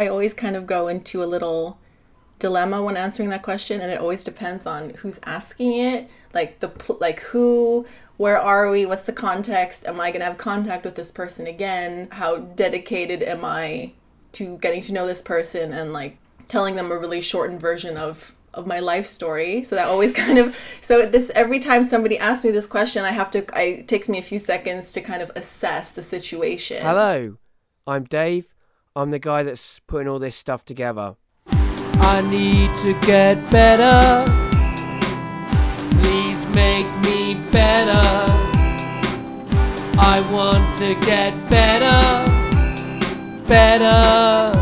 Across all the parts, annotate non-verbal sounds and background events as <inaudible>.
I always kind of go into a little dilemma when answering that question, and it always depends on who's asking it. Like the like who, where are we? What's the context? Am I gonna have contact with this person again? How dedicated am I to getting to know this person and like telling them a really shortened version of of my life story so that always <laughs> kind of so this every time somebody asks me this question i have to I, it takes me a few seconds to kind of assess the situation Hello, I'm Dave. I'm the guy that's putting all this stuff together. I need to get better. Please make me better. I want to get better, better,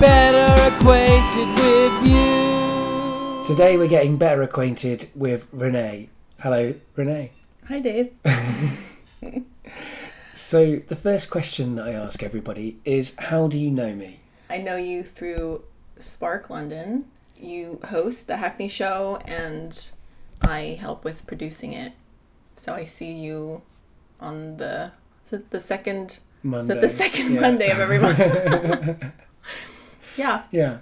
better acquainted with you. Today we're getting better acquainted with Renee. Hello, Renee. hi dave <laughs> So the first question that I ask everybody is, how do you know me? i know you through spark london you host the hackney show and i help with producing it so i see you on the is it the second Monday. is it the second Yeah. monday of every month <laughs> yeah Yeah.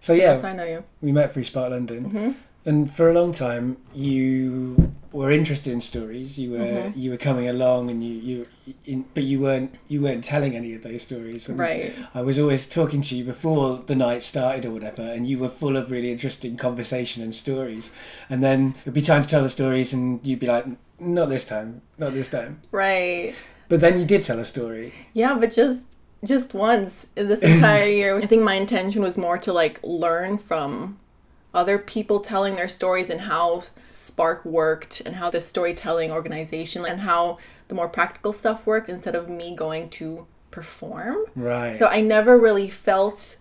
So, so yeah, that's how i know you we met through Spark London, hmm and for a long time you were interested in stories. You were Mhm. you were coming along, and you you, in, but you weren't you weren't telling any of those stories. And right I was always talking to you before the night started or whatever, and you were full of really interesting conversation and stories. And then it'd be time to tell the stories, and you'd be like, "Not this time, not this time." right But then you did tell a story. Yeah, but just just once in this entire year. I think my intention was more to like learn from other people telling their stories and how Spark worked and how the storytelling organization and how the more practical stuff worked instead of me going to perform. Right. So I never really felt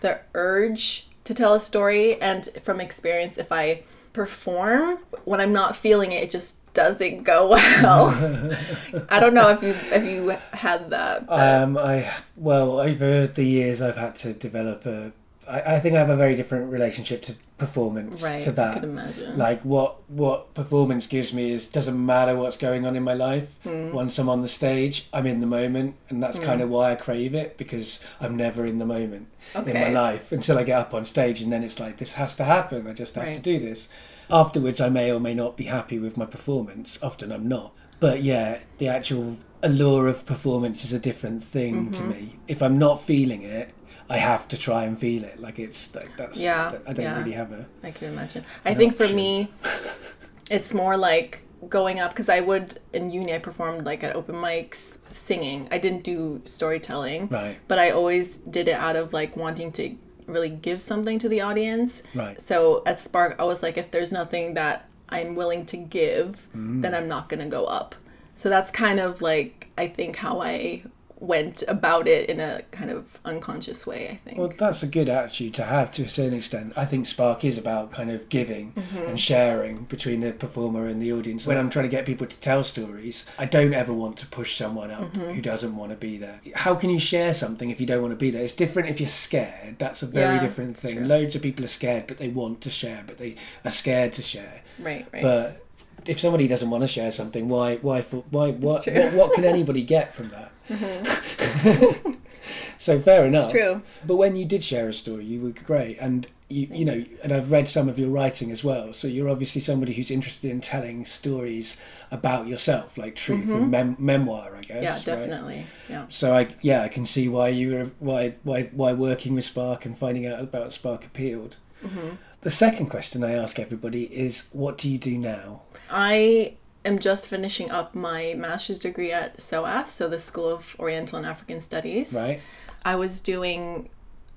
the urge to tell a story and from experience if I perform when I'm not feeling it it just doesn't go <laughs> well. <laughs> I don't know if you if you had that. but- um, I well over the years I've had to develop a. I, I think I have a very different relationship to performance right. to I that. could imagine. like what what performance gives me is doesn't matter what's going on in my life Mm. once i'm on the stage i'm in the moment and that's kind of why i crave it because i'm never in the moment in my life until i get up on stage and then it's like this has to happen i just have to do this afterwards i may or may not be happy with my performance often i'm not but yeah the actual allure of performance is a different thing to Mm-hmm. me if i'm not feeling it i have to try and feel it like it's like that's Yeah, i don't yeah. really have a I can imagine. I think for me, <laughs> it's more like going up because I would in uni I performed like at open mics singing. I didn't do storytelling, right but I always did it out of like wanting to really give something to the audience. right So at Spark, I was like, if there's nothing that I'm willing to give, Mm. then I'm not gonna go up. So that's kind of like I think how I went about it in a kind of unconscious way. I think. Well, that's a good attitude to have to a certain extent. I think Spark is about kind of giving Mm-hmm. and sharing between the performer and the audience. When I'm trying to get people to tell stories, I don't ever want to push someone up Mm-hmm. who doesn't want to be there. How can you share something if you don't want to be there? It's different if you're scared. That's a very Yeah, different thing. true. Loads of people are scared, but they want to share, but they are scared to share. right. Right. But if somebody doesn't want to share something, why, why, for- why, what. What, what can <laughs> anybody get from that? <laughs> so fair enough. it's true. But when you did share a story, you were great, and you you know, and I've read some of your writing as well. So you're obviously somebody who's interested in telling stories about yourself, like truth and mem- memoir, I guess. Mm-hmm. Yeah, right? definitely. Yeah. So I yeah, I can see why you were why why why working with Spark and finding out about Spark appealed. Mm-hmm. The second question I ask everybody is, what do you do now? I am just finishing up my master's degree at SOAS, so the School of Oriental and African Studies. Right. I was doing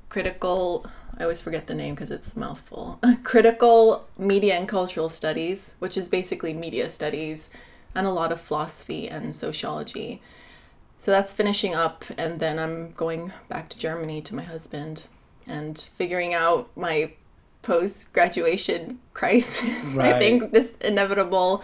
critical, I always forget the name because it's a mouthful. <laughs> critical Media and Cultural Studies, which is basically media studies and a lot of philosophy and sociology. So that's finishing up, and then I'm going back to Germany to my husband and figuring out my post graduation <laughs> crisis. I think this inevitable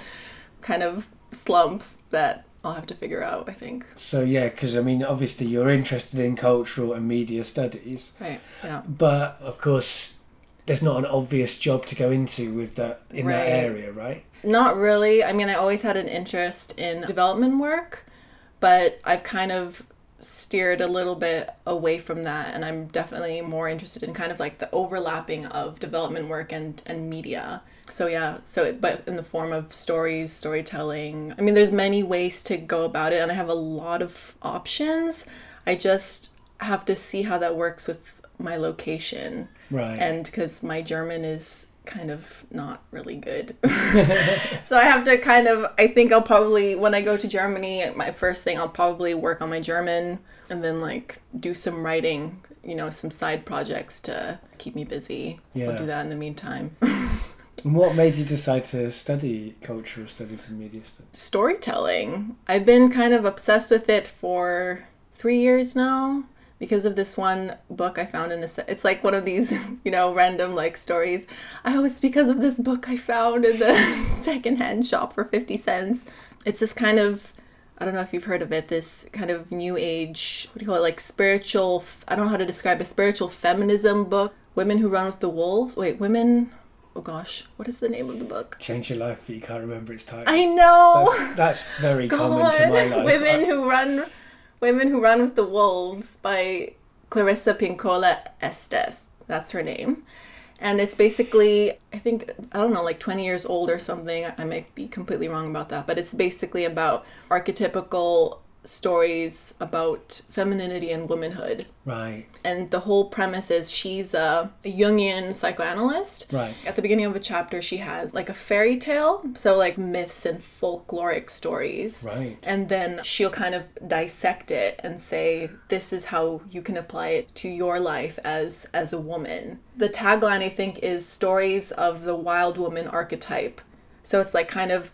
kind of slump that I'll have to figure out, I think. So yeah, because I mean, obviously you're interested in cultural and media studies. Right. Yeah. But of course, there's not an obvious job to go into with that in that area, right? Not really. I mean, I always had an interest in development work, but I've kind of steered a little bit away from that and I'm definitely more interested in kind of like the overlapping of development work and and media. So yeah, so it, but in the form of stories, storytelling. I mean there's many ways to go about it and I have a lot of options. I just have to see how that works with my location. Right. And cuz my German is kind of not really good. <laughs> <laughs> so I have to kind of I think I'll probably when I go to Germany, my first thing I'll probably work on my German and then like do some writing, you know, some side projects to keep me busy. Yeah. I'll do that in the meantime. <laughs> What made you decide to study cultural studies and media studies? Storytelling. I've been kind of obsessed with it for 3 years now because of this one book I found in a se- it's like one of these <laughs> you know random like stories. I it's because of this book I found in the <laughs> secondhand shop for 50 cents. It's this kind of I don't know if you've heard of it this kind of new age what do you call it like spiritual I don't know how to describe a spiritual feminism book. Women who run with the wolves. Wait, women Oh gosh, what is the name of the book? Change your life, but you can't remember its title. I know. That's, that's very <laughs> common to my life. Women I- who run Women who run with the wolves by Clarissa Pinkola Estes. That's her name. And it's basically I think I don't know like 20 years old or something. I might be completely wrong about that, but it's basically about archetypical stories about femininity and womanhood. Right, And the whole premise is she's a, a Jungian psychoanalyst. right. At the beginning of a chapter, she has like a fairy tale, so like myths and folkloric stories. Right. And then she'll kind of dissect it and say, this is how you can apply it to your life as as a woman. The tagline I think is stories of the wild woman archetype. So it's like kind of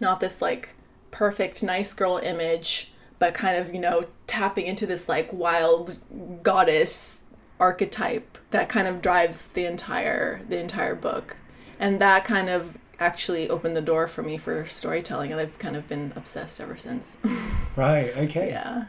not this like perfect nice girl image, but kind of, you know, tapping into this like wild goddess archetype that kind of drives the entire the entire book. And that kind of actually opened the door for me for storytelling and I've kind of been obsessed ever since. <laughs> Right, okay. yeah.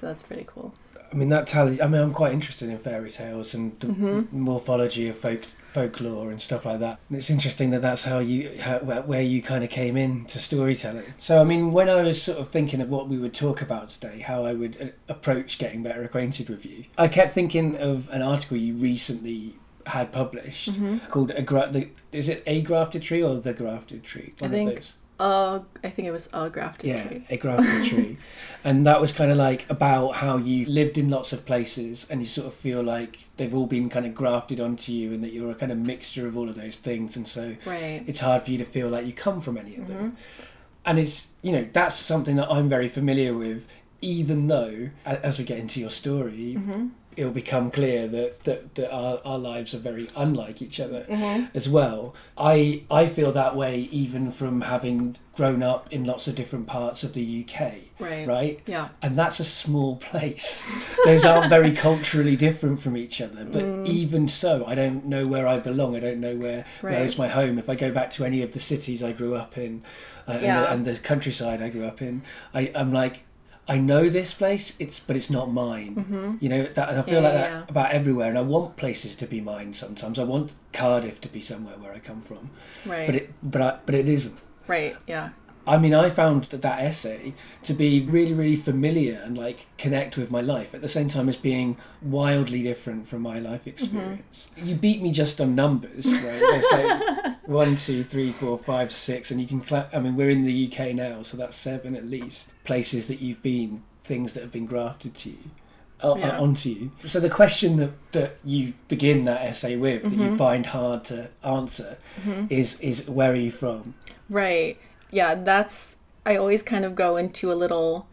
So that's pretty cool. I mean, that tallies. I mean, I'm quite interested in fairy tales and the Mm-hmm. morphology of folk folklore and stuff like that. And it's interesting that that's how you how, where, where you kind of came in to storytelling. So, I mean, when I was sort of thinking of what we would talk about today, how I would uh, approach getting better acquainted with you, I kept thinking of an article you recently had published Mm-hmm. called a gra- the, is it a grafted tree or the grafted tree? One think Uh, I think it was a grafted Yeah, tree. a grafted <laughs> tree, and that was kind of like about how you lived in lots of places, and you sort of feel like they've all been kind of grafted onto you, and that you're a kind of mixture of all of those things, and so Right. it's hard for you to feel like you come from any of Mm-hmm. them. And it's you know that's something that I'm very familiar with, even though as we get into your story. Mm-hmm. It'll become clear that, that, that our, our lives are very unlike each other Mm-hmm. as well. I I feel that way even from having grown up in lots of different parts of the UK. Right. Right? Yeah. And that's a small place. Those aren't very <laughs> culturally different from each other. But Mm. even so, I don't know where I belong. I don't know where, where Right. is my home. If I go back to any of the cities I grew up in uh, and, Yeah. the, and the countryside I grew up in, I, I'm like, I know this place, it's but it's not mine. You know that, and I feel Mm-hmm. Yeah, like that yeah. about everywhere. And I want places to be mine. Sometimes I want Cardiff to be somewhere where I come from, Right. but it but I, but it isn't. right. Yeah. I mean, I found that that essay to be really, really familiar and like connect with my life at the same time as being wildly different from my life mm-hmm. experience. You beat me just on numbers, right? Like <laughs> one, two, three, four, five, six, and you can. Cla- I mean, we're in the UK now, so that's seven at least places that you've been, things that have been grafted to you. o- Yeah. Uh, onto you. So the question that, that you begin that essay with, that you mm-hmm. find hard to answer, mm-hmm. is is where are you from? Right. Yeah, that's I always kind of go into a little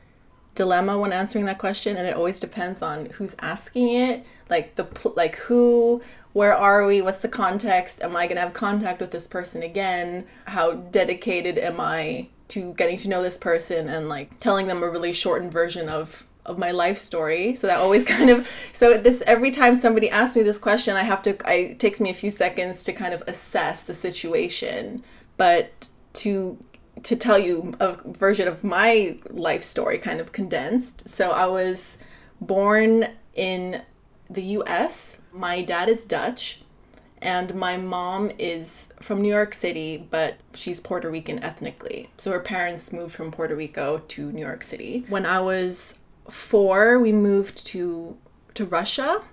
dilemma when answering that question and it always depends on who's asking it, like the like who where are we? What's the context? Am I going to have contact with this person again? How dedicated am I to getting to know this person and like telling them a really shortened version of of my life story. So that always <laughs> kind of so this every time somebody asks me this question, I have to I it takes me a few seconds to kind of assess the situation. But to to tell you a version of my life story kind of condensed. So I was born in the US. My dad is Dutch and my mom is from New York City, but she's Puerto Rican ethnically. So her parents moved from Puerto Rico to New York City. When I was four, we moved to to Russia,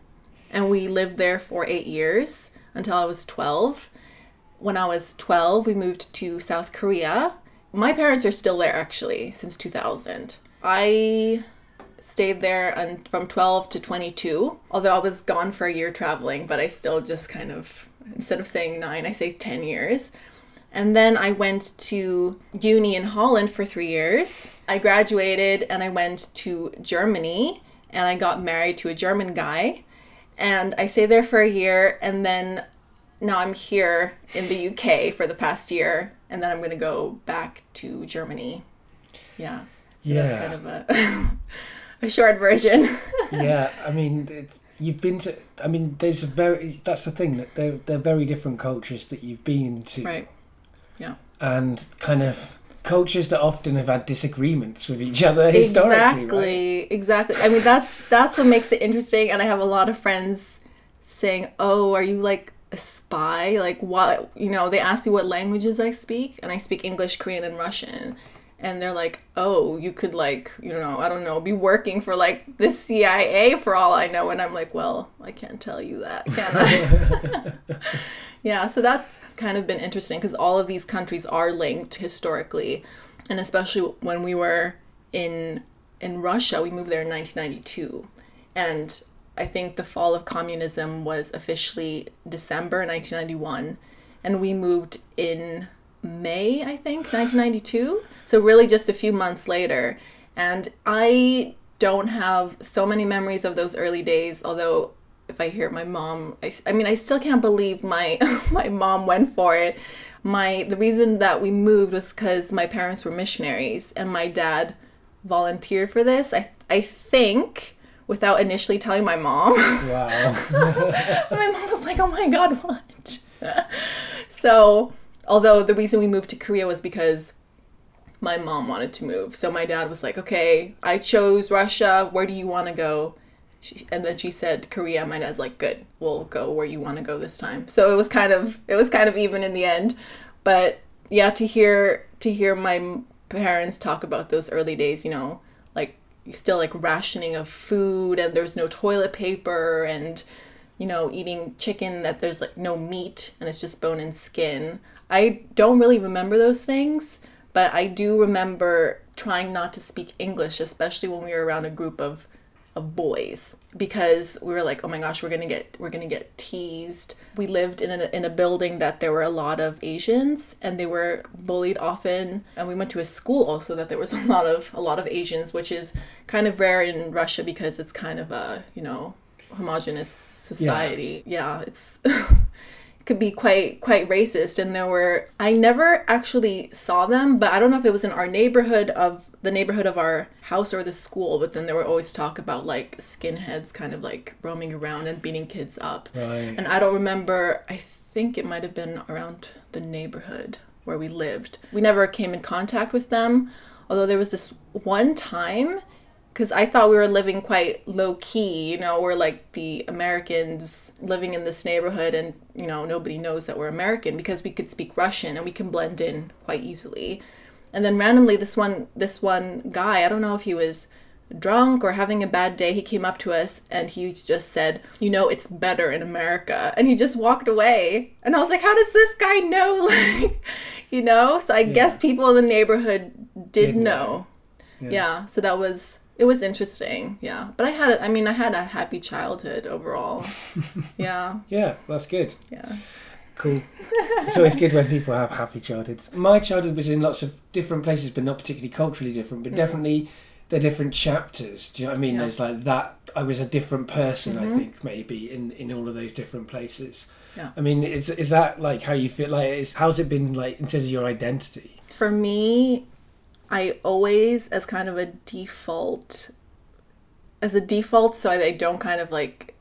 and we lived there for eight years until I was twelve. When I was twelve, we moved to South Korea. My parents are still there actually since two thousand. I stayed there and from 12 to 22 although i was gone for a year traveling but i still just kind of instead of saying nine i say 10 years and then I went to uni in Holland for three years. I graduated and I went to Germany and I got married to a German guy. And I stayed there for a year and then now I'm here in the UK for the past year and then I'm going to go back to Germany. Yeah. So Yeah. that's kind of a, <laughs> a short version. <laughs> yeah, I mean, it, you've been to. I mean, there's a very. That's the thing that they're they're very different cultures that you've been to, right. Yeah. And kind of cultures that often have had disagreements with each other <laughs> historically. Right? exactly exactly i mean that's that's what makes it interesting and i have a lot of friends saying oh are you like a spy like what you know they ask you what languages i speak and i speak english korean and russian. And they're like oh you could like you know i don't know be working for like the cia for all i know. And i'm like well i can't tell you that can i? <laughs> Yeah so that's kind of been interesting because all of these countries are linked historically. And especially when we were in in Russia we moved there in 1992 and I think the fall of communism was officially December 1991 and we moved in May I think 1992 so really just a few months later and I don't have so many memories of those early days although if I hear my mom, I, I mean, I still can't believe my <laughs> my mom went for it. My the reason that we moved was because my parents were missionaries and my dad volunteered for this. I I think without initially telling my mom. Wow. <laughs> my mom was like, "Oh my god, what?" <laughs> so, although the reason we moved to Korea was because my mom wanted to move. So my dad was like, "Okay, I chose Russia. Where do you want to go?" She, and then she said Korea. My dad's like, "Good, we'll go where you want to go this time." So it was kind of it was kind of even in the end, but yeah, to hear to hear my parents talk about those early days, you know, still like rationing of food and there's no toilet paper and you know eating chicken that there's like no meat and it's just bone and skin. I don't really remember those things, but I do remember trying not to speak English, especially when we were around a group of boys because we were like oh my gosh we're gonna get we're gonna get teased. We lived in a, in a building that there were a lot of asians and they were bullied often. And we went to a school also that there was <laughs> a lot of a lot of asians which is kind of rare in russia because it's kind of a you know homogenous society. Yeah, it's <laughs> could be quite quite racist. And there were I never actually saw them but I don't know if it was in our neighborhood of the neighborhood of our house or the school but then there were always talk about like skinheads kind of like roaming around and beating kids up. Right. and I don't remember I think it might have been around the neighborhood where we lived. We never came in contact with them although there was this one time because I thought we were living quite low key. You know, we're like the Americans living in this neighborhood, and you know, nobody knows that we're American because we could speak Russian and we can blend in quite easily. And then randomly, this one, this one guy, I don't know if he was drunk or having a bad day, he came up to us and he just said, "You know, it's better in America," and he just walked away. And I was like, "How does this guy know?" <laughs> Like, you know. So I guess people in the neighborhood did Did know. know yeah. so that was it was interesting yeah but i had I mean i had a happy childhood overall <laughs> yeah Yeah, that's good. yeah Cool. it's always good when people have happy childhoods. My childhood was in lots of different places, but not particularly culturally different, but definitely they're different chapters. Do you know what I mean? Yeah. There's like that. I was a different person, I Mhm. think, maybe in in all of those different places. Yeah. I mean, is is that like how you feel? Like, is how's it been like in terms of your identity? for me i always as kind of a default as a default so I, don't kind of like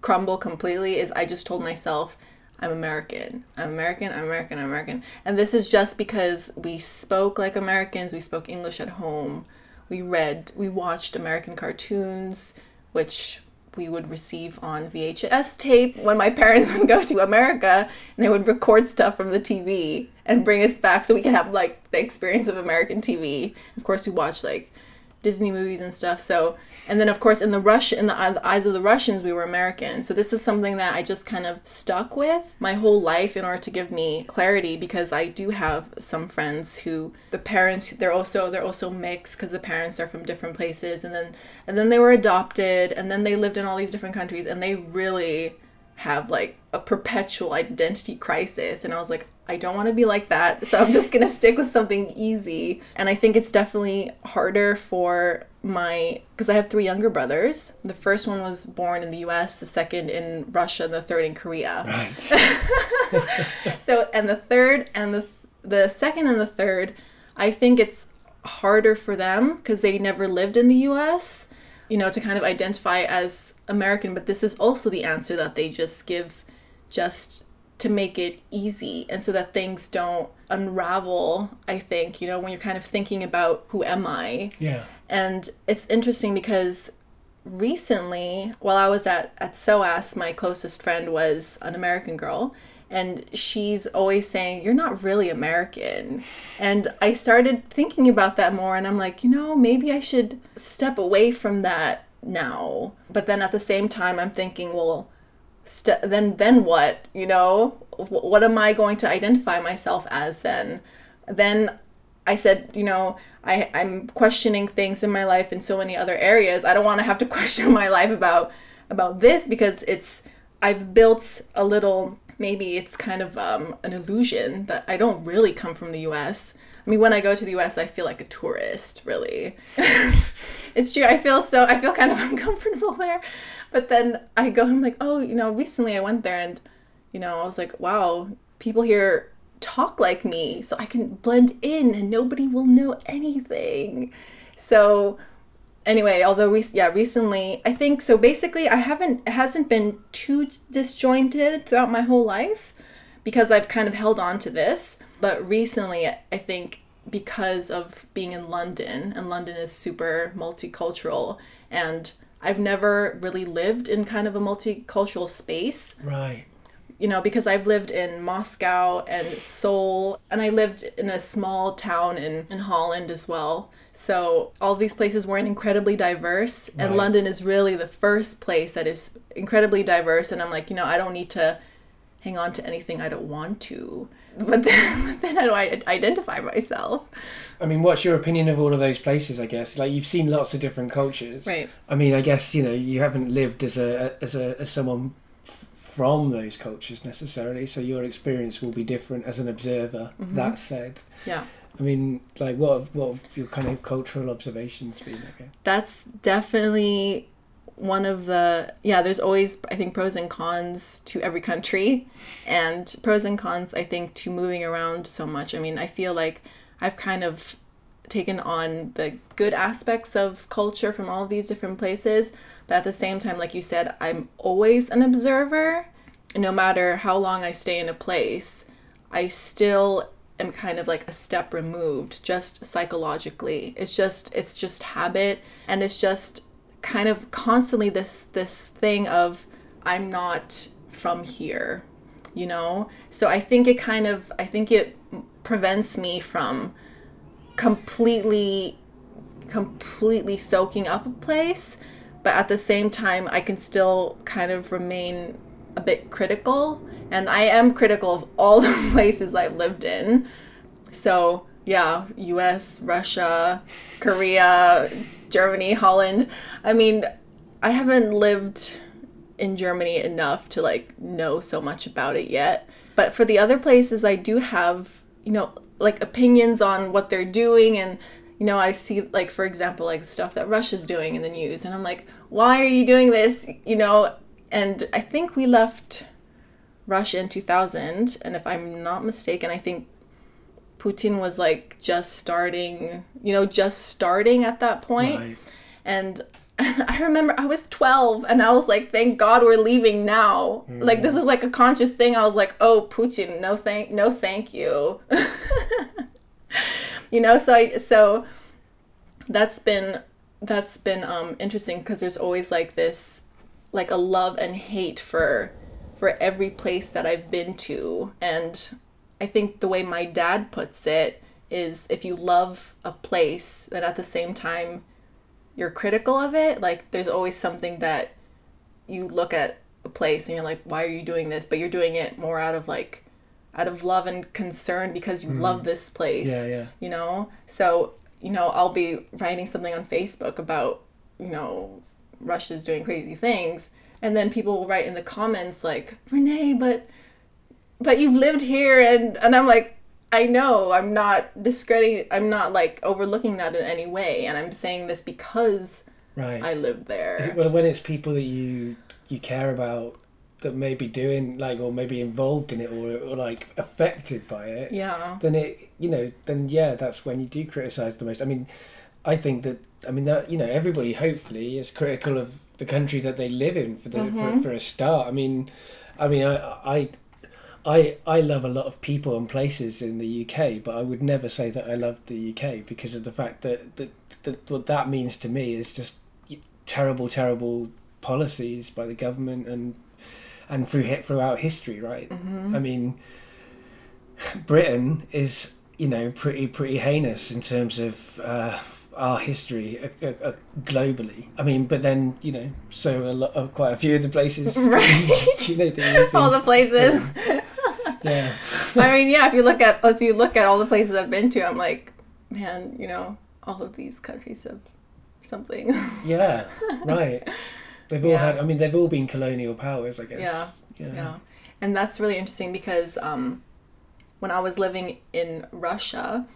crumble completely is i just told myself i'm american. I'm american i'm american i'm american. And this is just because we spoke like americans we spoke english at home we read we watched american cartoons which we would receive on VHS tape when my <laughs> parents would go to America and they would record stuff from the TV and bring us back so we can have like the experience of American TV. Of course, we watch like Disney movies and stuff. So, and then of course in the Rush in the eyes of the Russians, we were American. So this is something that I just kind of stuck with my whole life in order to give me clarity because I do have some friends who the parents they're also they're also mixed because the parents are from different places and then and then they were adopted and then they lived in all these different countries and they really have like a perpetual identity crisis and I was like I don't want to be like that. So I'm just going to stick with something easy. And I think it's definitely harder for my because I have three younger brothers. The first one was born in the US, the second in Russia, and the third in Korea. Right. <laughs> so and the third and the the second and the third, I think it's harder for them because they never lived in the US, you know, to kind of identify as American, but this is also the answer that they just give just to make it easy. And so that things don't unravel i think you know when you're kind of thinking about who am i. Yeah. and it's interesting because recently while i was at, at soas my closest friend was an american girl and she's always saying you're not really american. And i started thinking about that more and i'm like you know maybe i should step away from that now. But then at the same time i'm thinking well st- then then what you know? What am i going to identify myself as then? Then i said you know I, i'm questioning things in my life in so many other areas. I don't want to have to <laughs> question my life about about this because it's i've built a little maybe it's kind of um, an illusion that i don't really come from the us i mean when i go to the us i feel like a tourist really <laughs> it's true i feel so i feel kind of <laughs> uncomfortable there. But then i go i'm like oh you know recently i went there and you know i was like wow people here talk like me so i can blend in and nobody will know anything. So anyway although we yeah recently i think so basically i haven't it hasn't been too disjointed throughout my whole life because i've kind of held on to this. But recently i think because of being in london and london is super multicultural and i've never really lived in kind of a multicultural space Right. you know, because I've lived in Moscow and Seoul, and I lived in a small town in, in Holland as well. So all these places weren't incredibly diverse, and London is really the first place that is incredibly diverse. And I'm like, you know, I don't need to hang on to anything I don't want to. But then, <laughs> but then how do I identify myself? I mean, what's your opinion of all of those places? I guess like you've seen lots of different cultures. Right. I mean, I guess you know you haven't lived as a as a as someone f- from those cultures necessarily, so your experience will be different as an observer. Mm-hmm. That said, Yeah. I mean, like what have, what have your kind of cultural observations been? I guess. that's definitely one of the yeah there's always i think pros and cons to every country. And pros and cons i think to moving around so much. I mean i feel like i've kind of taken on the good aspects of culture from all these different places. But at the same time like you said i'm always an observer. No matter how long i stay in a place i still am kind of like a step removed just psychologically. It's just it's just habit. And it's just kind of constantly this this thing of i'm not from here you know? So i think it kind of i think it prevents me from completely completely soaking up a place but at the same time i can still kind of remain a bit critical and i am critical of all <laughs> the places i've lived in. So yeah us russia korea germany holland. I mean i haven't lived in germany enough to like know so much about it yet. But for the other places i do have you know like opinions on what they're doing. And you know i see like for example like stuff that russia's doing in the news. And i'm like why are you doing this? You know? And i think we left russia in 2000 and if i'm not mistaken i think putin was like just starting you know just starting at that point Right. and <laughs> I remember I was 12 and I was like, thank God we're leaving now. Like this was like a conscious thing. I was like, oh Putin, no thank no thank you. <laughs> you know, so I so that's been that's been um interesting because there's always like this like a love and hate for for every place that I've been to. And I think the way my dad puts it is if you love a place, then at the same time you're critical of it. Like there's always something that you look at a place and you're like, why are you doing this? But you're doing it more out of like out of love and concern because you mm. love this place. Yeah, yeah. You know? So, you know, I'll be writing something on Facebook about, you know, Russia's doing crazy things. And then people will write in the comments like, Renee, but but you've lived here and and I'm like, I know, I'm not discrediting I'm not like overlooking that in any way. And I'm saying this because Right. I live there. Well, when it's people that you you care about that may be doing like or maybe involved in it or, or like affected by it, Yeah. then it you know then yeah that's when you do criticize the most. I mean, I think that I mean that you know everybody hopefully is critical of the country that they live in for the Mm-hmm. for, for a start. I mean, I mean I I. I, I love a lot of people and places in the UK, but I would never say that I love the UK because of the fact that, that, that what that means to me is just terrible, terrible policies by the government and and through throughout history, right? I mean, Britain is you know pretty pretty heinous in terms of uh, our history uh, uh, uh, globally. I mean, but then you know, so a lot of quite a few of the places, <laughs> Right. <laughs> you know, all the places. <laughs> yeah, I mean, yeah, if you look at if you look at all the places I've been to, I'm like, man, you know, all of these countries have something. <laughs> yeah, right. They've all Yeah. had. I mean, they've all been colonial powers, I guess. Yeah. Yeah. yeah. And that's really interesting because um, when I was living in Russia,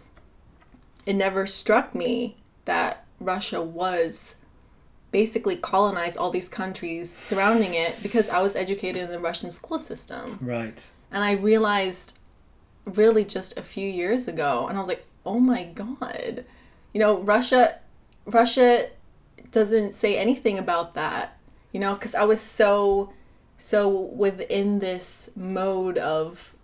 it never struck me that Russia was basically colonized all these countries surrounding it because I was educated in the Russian school system. Right. And I realized really just a few years ago, and I was like, oh my God. You know, Russia, Russia doesn't say anything about that, you know, because I was so, so within this mode of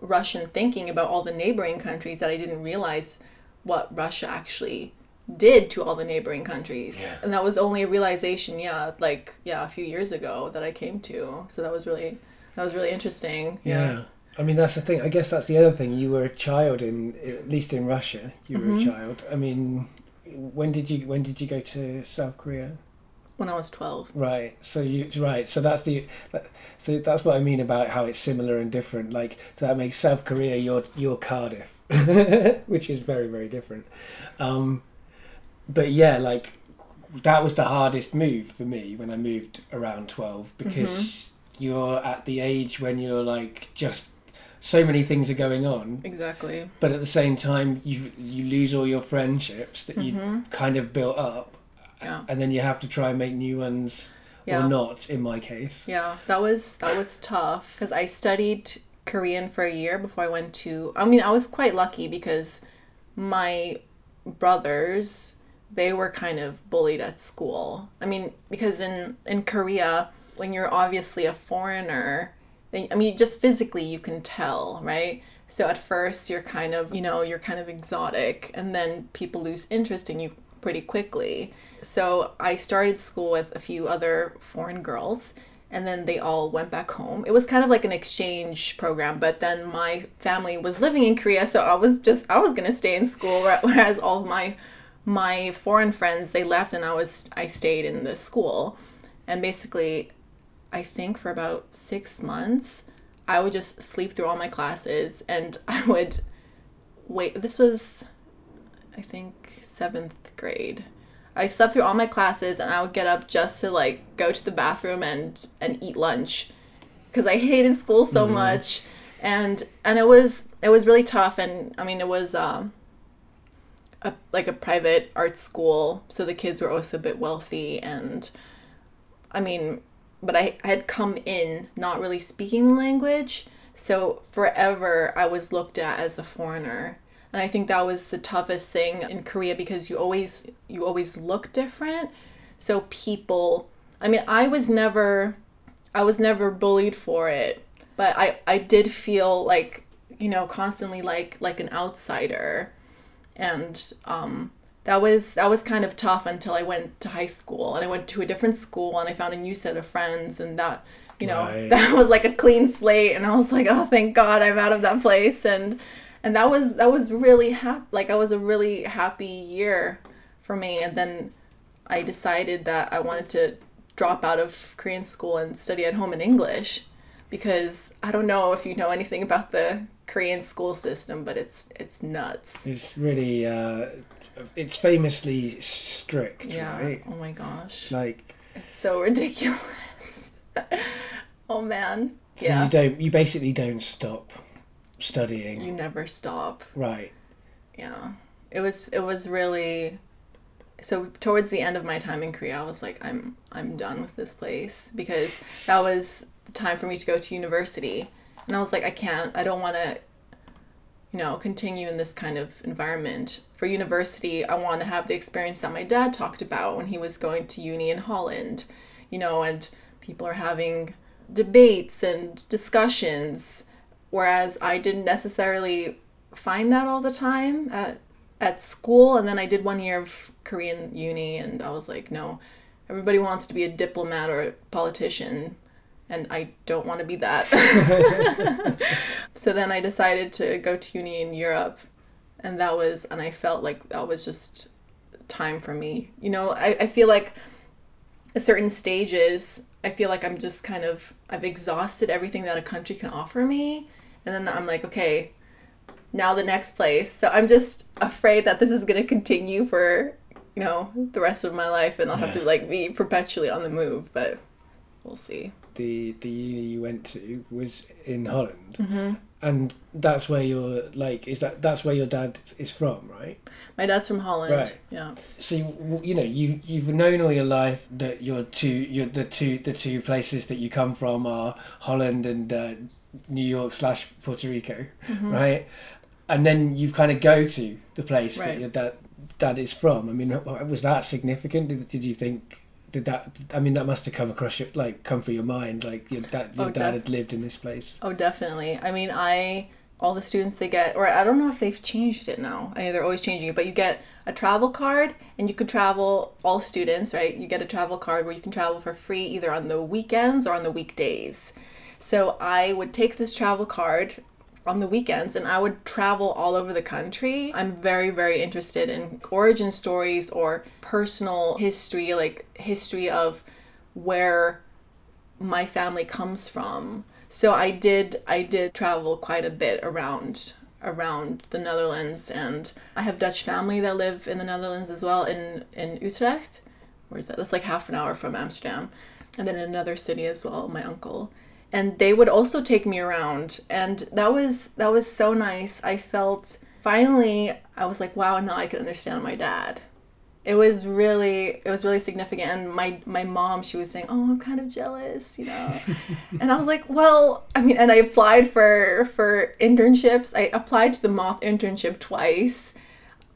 Russian thinking about all the neighboring countries that I didn't realize what Russia actually did to all the neighboring countries. Yeah. And that was only a realization, yeah, like, yeah, a few years ago that I came to. So that was really, that was really interesting. Yeah. I mean, that's the thing. I guess that's the other thing. You were a child in, at least in Russia. You were Mm-hmm. a child. I mean, when did you when did you go to South Korea? When I was 12. Right. So you right. So that's the. that- So that's what I mean about how it's similar and different. Like so that makes South Korea your your Cardiff, <laughs> which is very very different. Um, but yeah, like that was the hardest move for me when I moved around twelve because you're at the age when you're like just so many things are going on Exactly. but at the same time you you lose all your friendships that you mm-hmm. kind of built up Yeah. and then you have to try and make new ones Yeah. or not in my case Yeah, that was that was tough because I studied Korean for a year before I went to. I mean, I was quite lucky because my brothers they were kind of bullied at school. I mean, because in in Korea, when you're obviously a foreigner, I mean, just physically you can tell, right? So at first you're kind of, you know, you're kind of exotic, and then people lose interest in you pretty quickly. So I started school with a few other foreign girls, and then they all went back home. It was kind of like an exchange program, but then my family was living in Korea, so I was just I was gonna stay in school, <laughs> whereas all of my my foreign friends they left, and I was I stayed in the school, and basically I think for about six months, I would just sleep through all my classes and <laughs> I would wait. This was, I think, seventh grade. I slept through all my classes and I would get up just to like go to the bathroom and and eat lunch because I hated school so much and and it was it was really tough and I mean it was um a, like a private art school so the kids were also a bit wealthy and I mean but I, I had come in not really speaking the language so forever I was looked at as a foreigner. And I think that was the toughest thing in Korea because you always you always look different. So people I mean I was never I was never bullied for it but I I did feel like you know constantly like like an outsider. And um that was that was kind of tough until I went to high school and I went to a different school and I found a new set of friends and that you know Right. <laughs> that was like a clean slate and I was like oh thank God I'm out of that place and and that was that was really happy like I was a really happy year for me and then I decided that I wanted to drop out of Korean school and study at home in English because I don't know if you know anything about the Korean school system, but it's it's nuts. It's really, uh, it's famously strict, Yeah. right? Oh my gosh. Like, It's so ridiculous. <laughs> oh man. so yeah. you don't, you basically don't stop studying, you never stop. right? yeah it was it was really so towards the end of my time in korea i was like i'm i'm done with this place because that was the time for me to go to university and i was like i can't i don't want to you know continue in this kind of environment. For university i want to have the experience that my dad talked about when he was going to uni in holland you know and people are having debates and discussions whereas i didn't necessarily find that all the time at at school and then I did one year of Korean uni and I was like no everybody wants to be a diplomat or a politician and I don't want to be that <laughs> so then I decided to go to uni in Europe and that was and I felt like that was just time for me you know I, I feel like at certain stages I feel like I'm just kind of I've exhausted everything that a country can offer me and then I'm like okay now the next place. So I'm just afraid that this is going to continue for, you know, the rest of my life and I'll have to like be perpetually on the move, but we'll see. The the uni you went to was in Holland, Mm-hmm. and that's where you're like, is that that's where your dad is from, right? My dad's from Holland. Right. Yeah. So you, you know you you've known all your life that your two your the two the two places that you come from are Holland and uh, New York slash Puerto Rico, Mm-hmm. right? And then you kind of go to the place Right. that your dad dad is from. I mean, was that significant? Did, did you think? Did that? I mean, that must have come across your like come through your mind. Like your dad, your Oh, dad def- had lived in this place. Oh, definitely. I mean, I all the students they get, or I don't know if they've changed it now. I know they're always changing it, but you get a travel card, and you could travel. All students, right? You get a travel card where you can travel for free either on the weekends or on the weekdays. So I would take this travel card on the weekends and I would travel all over the country. I'm very, very interested in origin stories or personal history, like history of where my family comes from. So I did I did travel quite a bit around around the Netherlands and I have Dutch family that live in the Netherlands as well in in Utrecht. Where's that? That's like half an hour from Amsterdam. And then another city as well, my uncle. And they would also take me around and that was that was so nice. I felt finally I was like, wow, now I can understand my dad it was really it was really significant and my my mom she was saying oh i'm kind of jealous you know <laughs> and i was like well i mean and i applied for for internships i applied to the moth internship twice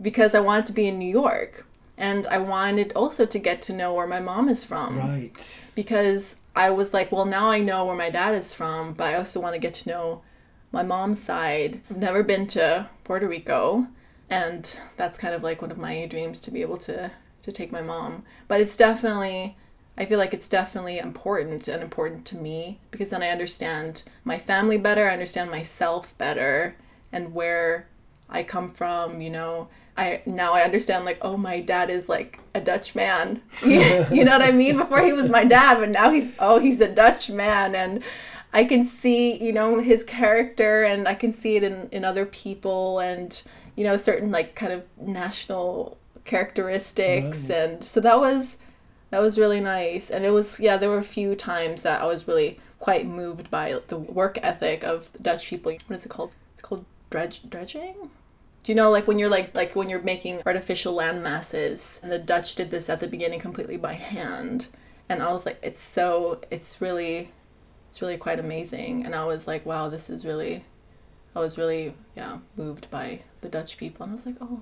because i wanted to be in new york and i wanted also to get to know where my mom is from Right. because I was like, well, now I know where my dad is from, but I also want to get to know my mom's side. I've never been to Puerto Rico, and that's kind of like one of my dreams to be able to to take my mom. But it's definitely I feel like it's definitely important and important to me because then I understand my family better, I understand myself better and where I come from, you know. I now I understand like oh my dad is like a Dutch man. <laughs> you know what I mean? Before he was my dad, but now he's oh he's a Dutch man and I can see, you know, his character and I can see it in, in other people and, you know, certain like kind of national characteristics Right. and so that was that was really nice and it was yeah there were a few times that i was really quite moved by the work ethic of dutch people what is it called it's called dredge dredging do you know like when you're like like when you're making artificial land masses and the dutch did this at the beginning completely by hand and i was like it's so it's really it's really quite amazing and i was like wow this is really i was really yeah moved by the dutch people and i was like oh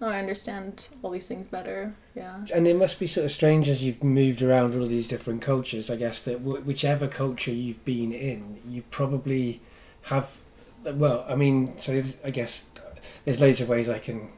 no i understand all these things better yeah And it must be sort of strange as you've moved around all these different cultures. I guess that w- whichever culture you've been in, you probably have. Well, I mean, so I guess there's loads of ways I can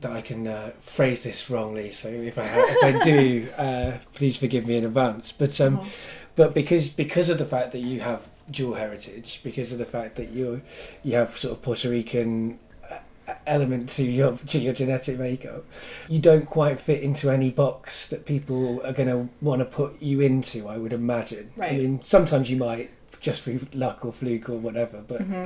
that I can uh, phrase this wrongly. So if I if I do, <laughs> uh, please forgive me in advance. But um, Oh. but because because of the fact that you have dual heritage, because of the fact that you you have sort of Puerto Rican uh, element to your to your genetic makeup. You don't quite fit into any box that people are going to want to put you into. I would imagine. Right. I mean, sometimes you might just through luck or fluke or whatever, but Mm-hmm.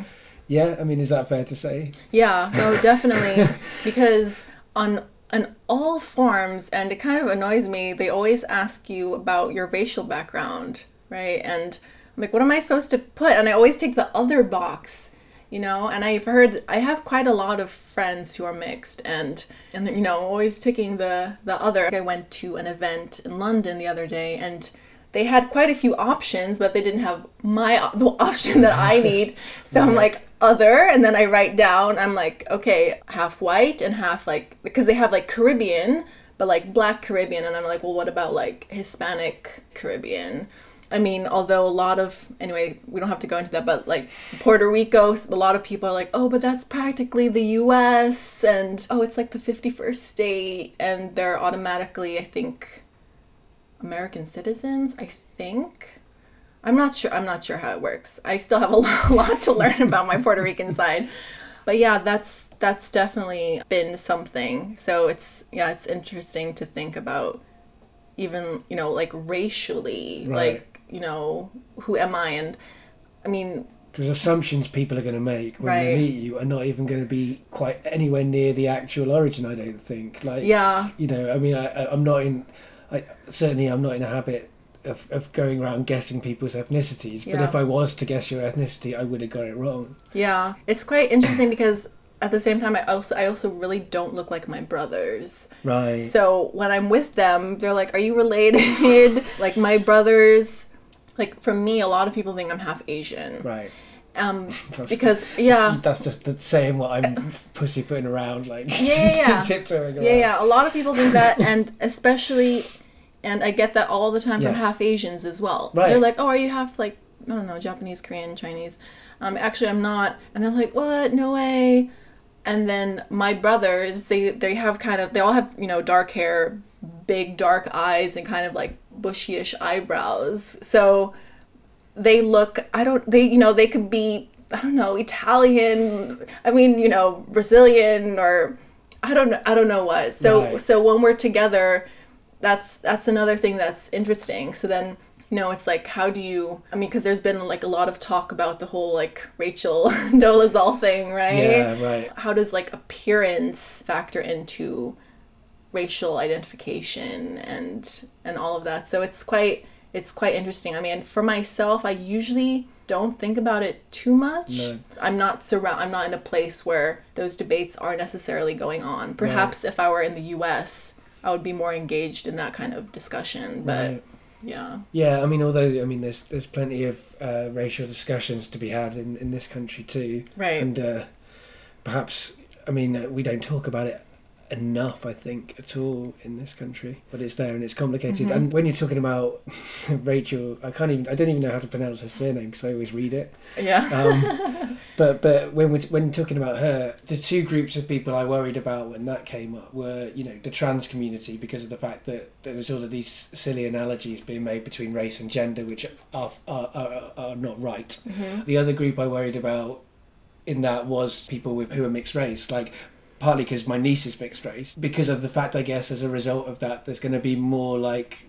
Yeah. I mean, is that fair to say? Yeah, no, definitely. <laughs> because on on all forms, and it kind of annoys me, they always ask you about your racial background, right? And I'm like, what am I supposed to put? And I always take the other box, you know. And I've heard I have quite a lot of friends who are mixed, and and you know, always taking the the other. I went to an event in London the other day, and they had quite a few options, but they didn't have my the option that I <laughs> need. So I'm like other, and then I write down. I'm like, okay, half white and half like because they have like Caribbean, but like Black Caribbean, and I'm like, well, what about like Hispanic Caribbean? I mean, although a lot of anyway, we don't have to go into that, but like Puerto Rico, a lot of people are like, oh, but that's practically the U.S. and oh, it's like the 51st state, and they're automatically, I think, American citizens. I think. I'm not sure. I'm not sure how it works. I still have a <laughs> lot, to learn about my Puerto Rican side, but yeah, that's that's definitely been something. So it's yeah, it's interesting to think about, even you know, like racially, Right. like you know, who am I? And I mean, Because assumptions people are going to make when they meet you are not even going to be quite anywhere near the actual origin. I don't think. Like yeah, you know, I mean, I- I'm not in. I certainly I'm not in a habit of, of going around guessing people's ethnicities. But Yeah. if I was to guess your ethnicity, I would have got it wrong. yeah. It's quite interesting because at the same time, I also I also really don't look like my brothers. Right. So when I'm with them, they're like, "Are you related?" <laughs> like my brothers, like for me, a lot of people think I'm half Asian. right. Um, <laughs> because yeah, <laughs> That's just the saying what I'm pussyfooting around, like Yeah, yeah, yeah. tiptoeing around. yeah, yeah. A lot of people think that, and especially, and I get that all the time from half Asians as well. Right. They're like, "Oh, are you half like I don't know, Japanese, Korean, Chinese?" Um, actually, I'm not. And they're like, "What? No way." And then my brothers, they they have kind of they all have you know dark hair, big dark eyes, and kind of like bushyish eyebrows. So they look i don't they you know they could be i don't know italian i mean you know brazilian or i don't know i don't know what so Right. so when we're together that's that's another thing that's interesting. So then you know it's like how do you i mean because there's been like a lot of talk about the whole like rachel <laughs> dolezal thing right? Yeah, right. how does like appearance factor into racial identification and and all of that? So it's quite it's quite interesting. I mean for myself i usually don't think about it too much. No. i'm not surround i'm not in a place where those debates are necessarily going on. Perhaps if i were in the us i would be more engaged in that kind of discussion but Right. yeah. Yeah, I mean, although I mean, there's there's plenty of uh, racial discussions to be had in, in this country too, right. And uh, perhaps I mean uh, we don't talk about it enough. I think at all in this country, but it's there and it's complicated. Mhm. And when you're talking about <laughs> Rachel, I can't even I don't even know how to pronounce her surname because I always read it. yeah Um, <laughs> but but when we're, when talking about her, the two groups of people I worried about when that came up were you know the trans community because of the fact that there was all of these silly analogies being made between race and gender, which are are, are, are not right. Mhm. The other group I worried about in that was people with who are mixed race, like partly because my niece is mixed race, because of the fact I guess as a result of that, there's going to be more like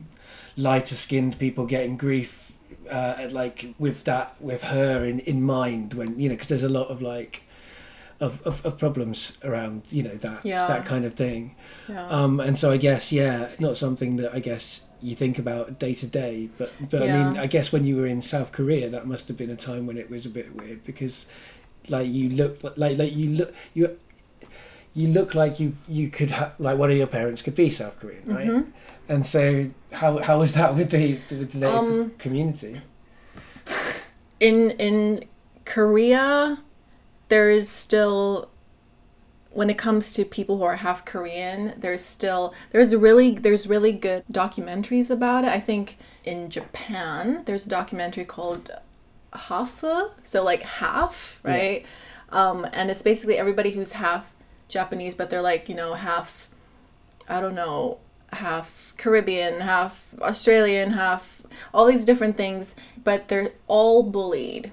lighter skinned people getting grief, uh, like with that with her in in mind when you know because there's a lot of like. Of, of, of problems around you know that Yeah. that kind of thing yeah um, and so I guess yeah, it's not something that I guess you think about day to day. But but I mean, I guess when you were in South Korea, that must have been a time when it was a bit weird because, like, you look like like you look you. You look like you you could ha- like one of your parents could be South Korean, right? Mhm. And so how how was that with the with the native Um, community? in in Korea, there is still when it comes to people who are half Korean, there's still there's really there's really good documentaries about it. I think in Japan, there's a documentary called Hafu, so like half, Yeah. right? Um, and it's basically everybody who's half Japanese, but they're like you know half I don't know, half Caribbean, half Australian, half all these different things, but they're all bullied.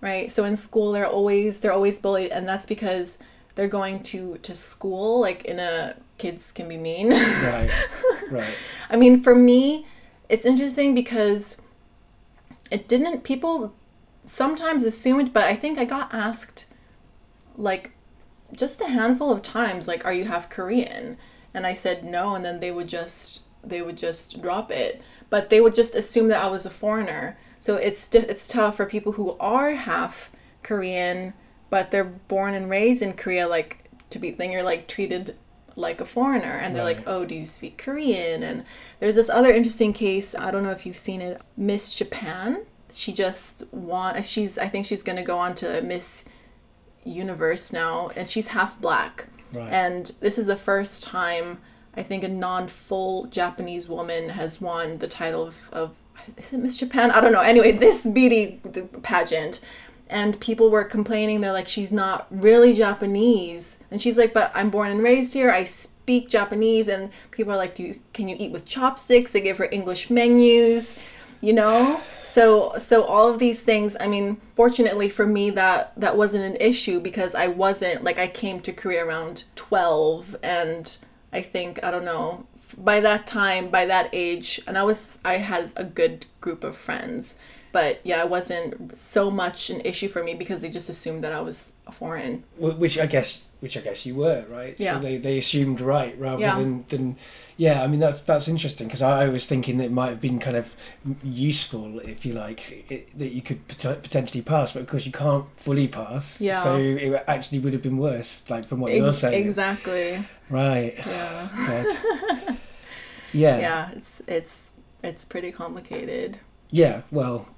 Right? So in school they're always they're always bullied and that's because they're going to to school like in a kids can be mean. Right. <laughs> Right. I mean, for me, it's interesting because it didn't people sometimes assumed, but I think I got asked like just a handful of times like are you half Korean? And I said no and then they would just they would just drop it. But they would just assume that I was a foreigner. So it's it's tough for people who are half Korean but they're born and raised in Korea like to be then you're like treated like a foreigner and they're like oh do you speak korean and there's this other interesting case i don't know if you've seen it miss japan she just want she's i think she's going to go on to miss universe now and she's half black. Right. and this is the first time i think a non-full japanese woman has won the title of, of is it miss japan? I don't know. Anyway this beauty pageant. And people were complaining. They're like she's not really japanese. And she's like but i'm born and raised here. I speak japanese. And people are like do you can you eat with chopsticks? They give her english menus you know so so all of these things i mean fortunately for me that that wasn't an issue because i wasn't like i came to korea around 12 and i think i don't know by that time by that age and i was i had a good group of friends but yeah it wasn't so much an issue for me because they just assumed that i was a foreign which I guess which I guess you were right. Yeah. So they, they assumed right rather Yeah. than than yeah. I mean that's that's interesting because I was thinking that it might have been kind of useful if you like it, that you could pot- potentially pass, but of course you can't fully pass. Yeah. So it actually would have been worse, like from what you're saying. exactly Right. yeah <laughs> yeah. yeah it's it's it's pretty complicated Yeah, well,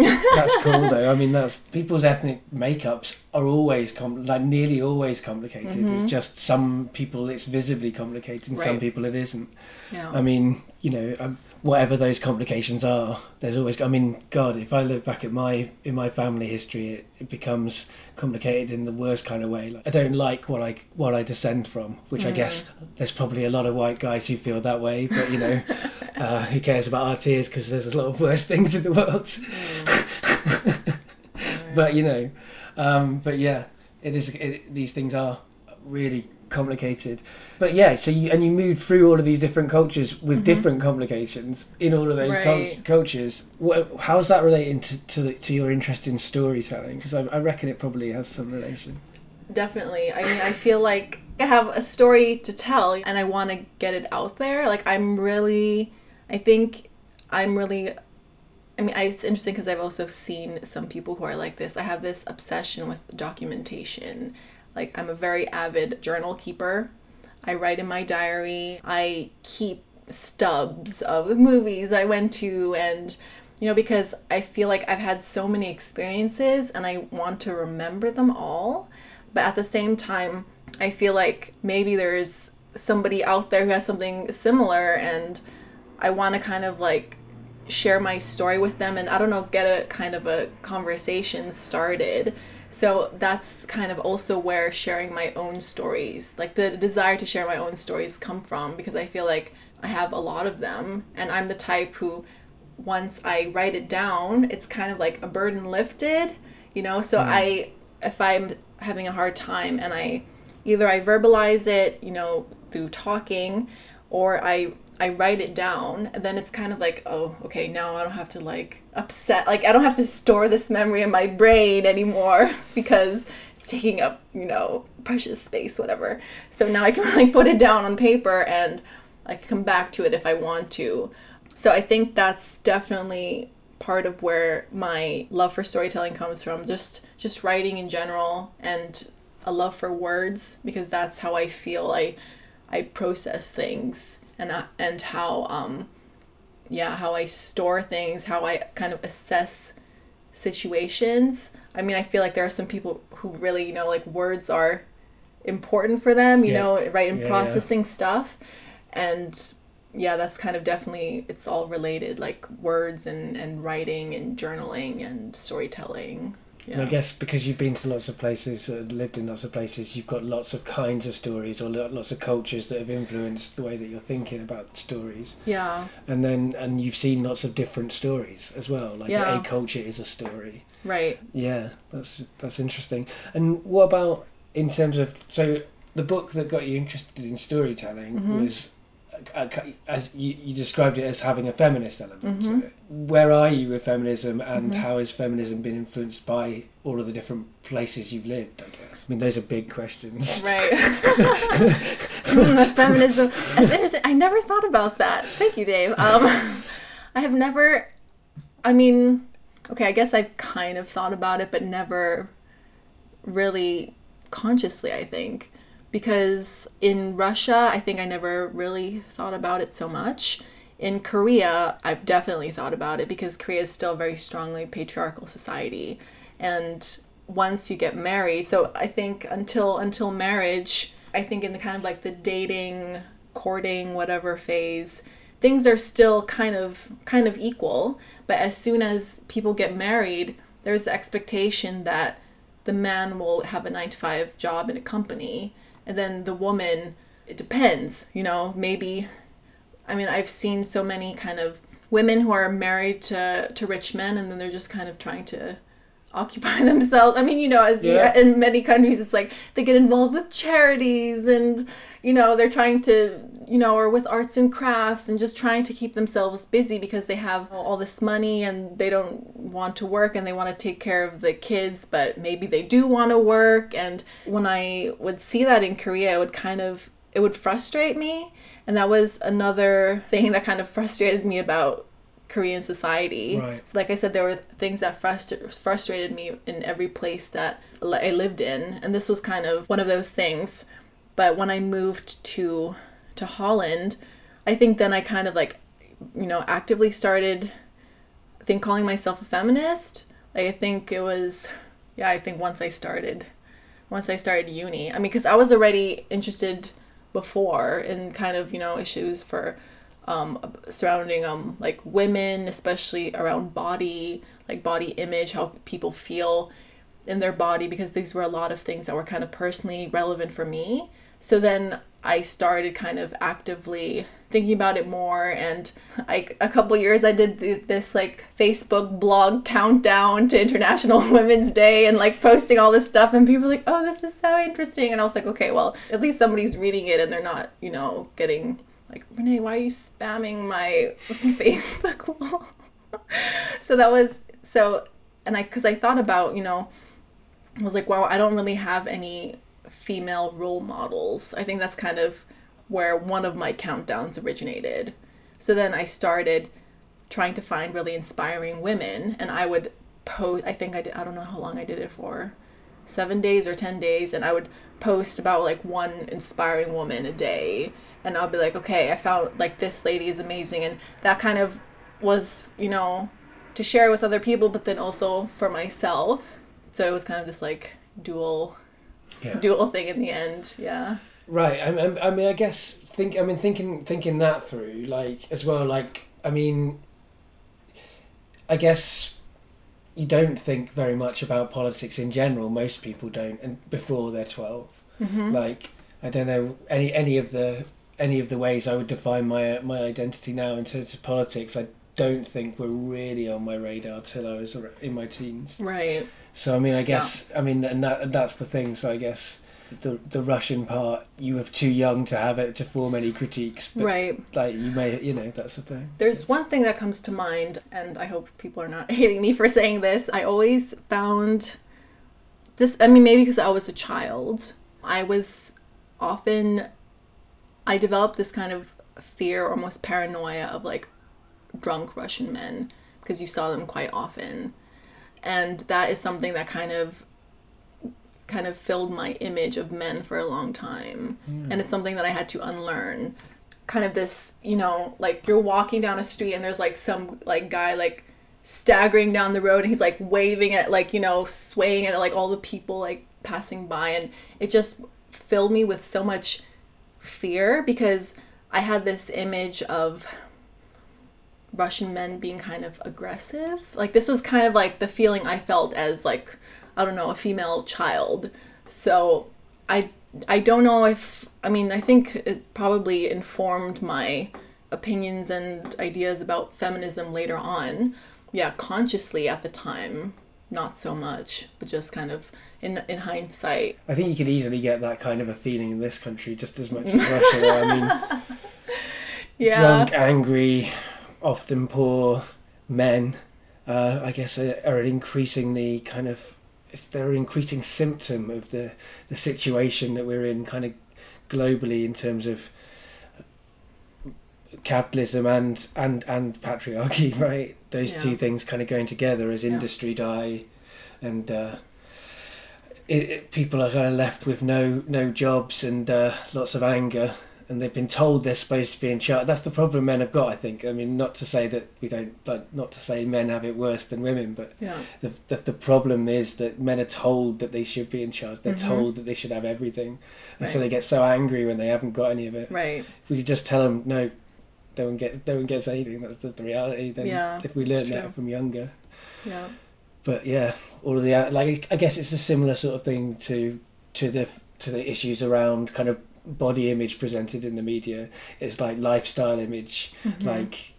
that's cool though. I mean, that's people's ethnic makeups are always com- like nearly always complicated. It's just some people it's visibly complicated, and some Mm-hmm. People it isn't. yeah I mean, you know, um, whatever those complications are, there's always. I mean, God, if I look back at my in my family history, it, it becomes complicated in the worst kind of way. Like, I don't like what I what I descend from, which I guess Mm. there's probably a lot of white guys who feel that way. But you know, <laughs> uh, who cares about our tears? Because there's a lot of worse <laughs> things in the world. <laughs> but you know, um, but yeah, it is. It, these things are really complicated. But yeah, so you and you moved through all of these different cultures with different complications in all of those cul- Mm-hmm. Cultures. What, how's that relating to to, to your interest in storytelling? Because I, I reckon it probably has some relation. Definitely. I mean, I feel like I have a story to tell and I want to get it out there. Like, I'm really, I think I'm really, I mean, I, it's interesting because I've also seen some people who are like this. I have this obsession with documentation. Like, I'm a very avid journal keeper. I write in my diary. I keep stubs of the movies I went to and you know because I feel like I've had so many experiences and I want to remember them all but at the same time I feel like maybe there's somebody out there who has something similar and I want to kind of like share my story with them and I don't know get a kind of a conversation started so that's kind of also where sharing my own stories like the desire to share my own stories come from because I feel like I have a lot of them and I'm the type who once I write it down it's kind of like a burden lifted you know? So mm-hmm. I if I'm having a hard time and I either I verbalize it you know through talking or I I write it down, then it's kind of like, oh, okay, now I don't have to like upset, like I don't have to store this memory in my brain anymore <laughs> because it's taking up, you know, precious space, whatever. So now I can <laughs> like put it down on paper and I can come back to it if I want to. So I think that's definitely part of where my love for storytelling comes from. Just just writing in general and a love for words because that's how I feel I I process things and uh, and how um yeah how I store things how I kind of assess situations I mean I feel like there are some people who really you know like words are important for them you Yeah. know right in Yeah, yeah. processing stuff and yeah that's kind of definitely it's all related like words and and writing and journaling and storytelling And I guess because you've been to lots of places, uh, lived in lots of places, you've got lots of kinds of stories or lots of cultures that have influenced the way that you're thinking about stories. yeah And then, and you've seen lots of different stories as well. Like Yeah. a culture is a story. right Yeah, that's that's interesting. And what about in terms of so the book that got you interested in storytelling Mhm. was as you, you described it as having a feminist element Mhm. to it. Where are you with feminism, and Mhm. how has feminism been influenced by all of the different places you've lived? I guess. I mean, those are big questions. Right. <laughs> Mm, feminism. That's interesting. I never thought about that. Thank you, Dave. Um, <laughs> I have never. I mean, okay, I guess I've kind of thought about it, but never really consciously, I think. Because in Russia, I think I never really thought about it so much. In Korea, I've definitely thought about it because Korea is still a very strongly patriarchal society. And once you get married, so I think until until marriage, I think in the kind of like the dating, courting, whatever phase, things are still kind of kind of equal. But as soon as people get married, there's the expectation that the man will have a nine to five job in a company, and then the woman, it depends, you know, maybe. I mean, I've seen so many kind of women who are married to to rich men, and then they're just kind of trying to occupy <laughs> themselves. I mean, you know, as Yeah. you, in many countries, it's like they get involved with charities and, you know, they're trying to, you know, or with arts and crafts and just trying to keep themselves busy because they have all this money and they don't want to work and they want to take care of the kids, but maybe they do want to work. And when I would see that in Korea, it would kind of, it would frustrate me. And that was another thing that kind of frustrated me about Korean society. Right. So, like I said, there were things that frustra- frustrated me in every place that I lived in, and this was kind of one of those things. But when I moved to to Holland, I think then I kind of like, you know, actively started, I think calling myself a feminist. Like I think it was, yeah, I think once I started, once I started uni. I mean, because I was already interested before in kind of you know issues for um, surrounding um like women, especially around body, like body image, how people feel in their body, because these were a lot of things that were kind of personally relevant for me. So then I started kind of actively thinking about it more, and like a couple years, I did th- this like Facebook blog countdown to International <laughs> Women's Day, and like posting all this stuff, and people were like, "Oh, this is so interesting," and I was like, "Okay, well, at least somebody's reading it, and they're not, you know, getting." like Renee, why are you spamming my <laughs> Facebook wall? <laughs> so that was so, and I because I thought about you know, I was like, wow, I don't really have any female role models. I think that's kind of where one of my countdowns originated. So then I started trying to find really inspiring women, and I would post. I think I did. I don't know how long I did it for, seven days or ten days, and I would post about like one inspiring woman a day and I'll be like, okay, I found like this lady is amazing, and that kind of was, you know, to share with other people, but then also for myself. So it was kind of this like dual, Yeah. dual thing in the end. Yeah. Right. I, I, I mean, I guess think. I mean, thinking thinking that through, like as well. Like, I mean, I guess you don't think very much about politics in general. Most people don't, and before they're 12 Mm-hmm. Like, I don't know any any of the any of the ways I would define my my identity now in terms of politics. I don't think were really on my radar till I was in my teens. Right. So I mean, I guess I mean, and that and that's the thing. So I guess the the Russian part, you were too young to have it to form any critiques. But right. Like you may, you know, that's the thing. There's one thing that comes to mind, and I hope people are not <laughs> hating me for saying this. I always found this, I mean, maybe because I was a child, I was often, I developed this kind of fear, almost paranoia of like drunk Russian men because you saw them quite often. And that is something that kind of kind of filled my image of men for a long time. Hmm. And it's something that I had to unlearn. Kind of this, you know, like you're walking down a street and there's like some like guy like staggering down the road and he's like waving at like, you know, swaying at like all the people like passing by. And it just filled me with so much fear because I had this image of Russian men being kind of aggressive. Like this was kind of like the feeling I felt as like I don't know, a female child. So I I don't know if I mean I think it probably informed my opinions and ideas about feminism later on. Yeah, consciously at the time. not so much, but just kind of in in hindsight. I think you could easily get that kind of a feeling in this country just as much as Russia. I mean, <laughs> Yeah. drunk, angry, often poor men, uh, I guess, are, are an increasingly kind of they're an increasing symptom of the the situation that we're in, kind of globally in terms of capitalism and and and patriarchy, <laughs> right? Those Yeah. two things kind of going together as Yeah. industry die, and. Uh, it, it, people are kind of left with no no jobs and uh, lots of anger, and they've been told they're supposed to be in charge. That's the problem men have got, I think. I mean, not to say that we don't like, not to say men have it worse than women, but Yeah. the the, the problem is that men are told that they should be in charge. They're Mhm. told that they should have everything, and so they get so angry when they haven't got any of it. Right. If we could just tell them no, no one gets no one gets anything. That's just the reality. Then Yeah, if we learn that from younger Yeah. but yeah, all of the like I guess it's a similar sort of thing to to the to the issues around kind of body image presented in the media. It's like lifestyle image, Mhm. like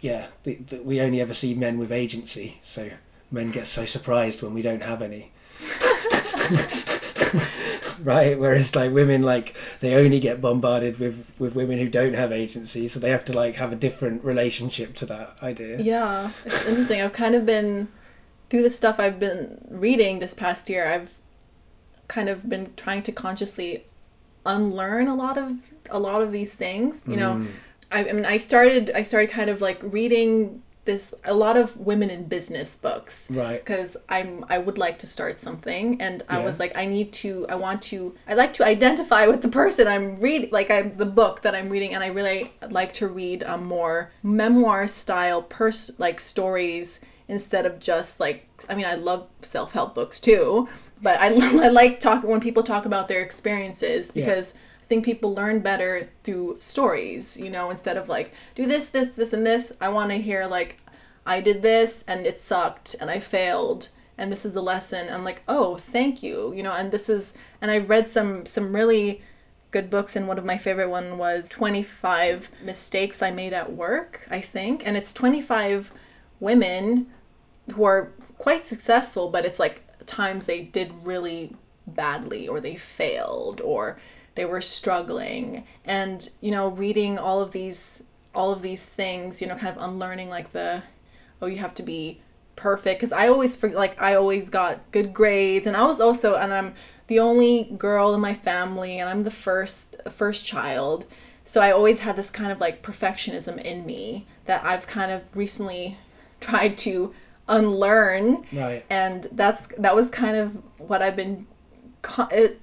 yeah, the, the, we only ever see men with agency, so men get so surprised when we don't have any. <laughs> right whereas like women like they only get bombarded with with women who don't have agency so they have to like have a different relationship to that idea Yeah, it's interesting. I've kind of been through the stuff I've been reading this past year. I've kind of been trying to consciously unlearn a lot of a lot of these things. You know, Mm. I, I mean, I started I started kind of like reading this a lot of women in business books right because I'm I would like to start something and I Yeah. was like I need to I want to I like to identify with the person I'm reading like I'm the book that I'm reading and I really like to read um, more memoir style pers like stories instead of just like I mean I love self-help books too but I, <laughs> I like talking when people talk about their experiences Yeah. because I think people learn better through stories, you know, instead of like, do this, this, this, and this. I want to hear, like, I did this and it sucked and I failed and this is the lesson. I'm like, oh, thank you, you know, and this is, and I've read some, some really good books and one of my favorite one was 25 mistakes I made at work, I think. And it's 25 women who are quite successful, but it's like times they did really badly or they failed or they were struggling. And you know reading all of these all of these things you know kind of unlearning like the oh you have to be perfect. Because i always like i always got good grades. And i was also and i'm the only girl in my family and i'm the first first child. So i always had this kind of like perfectionism in me that i've kind of recently <laughs> tried to unlearn right and that's that was kind of what I've been.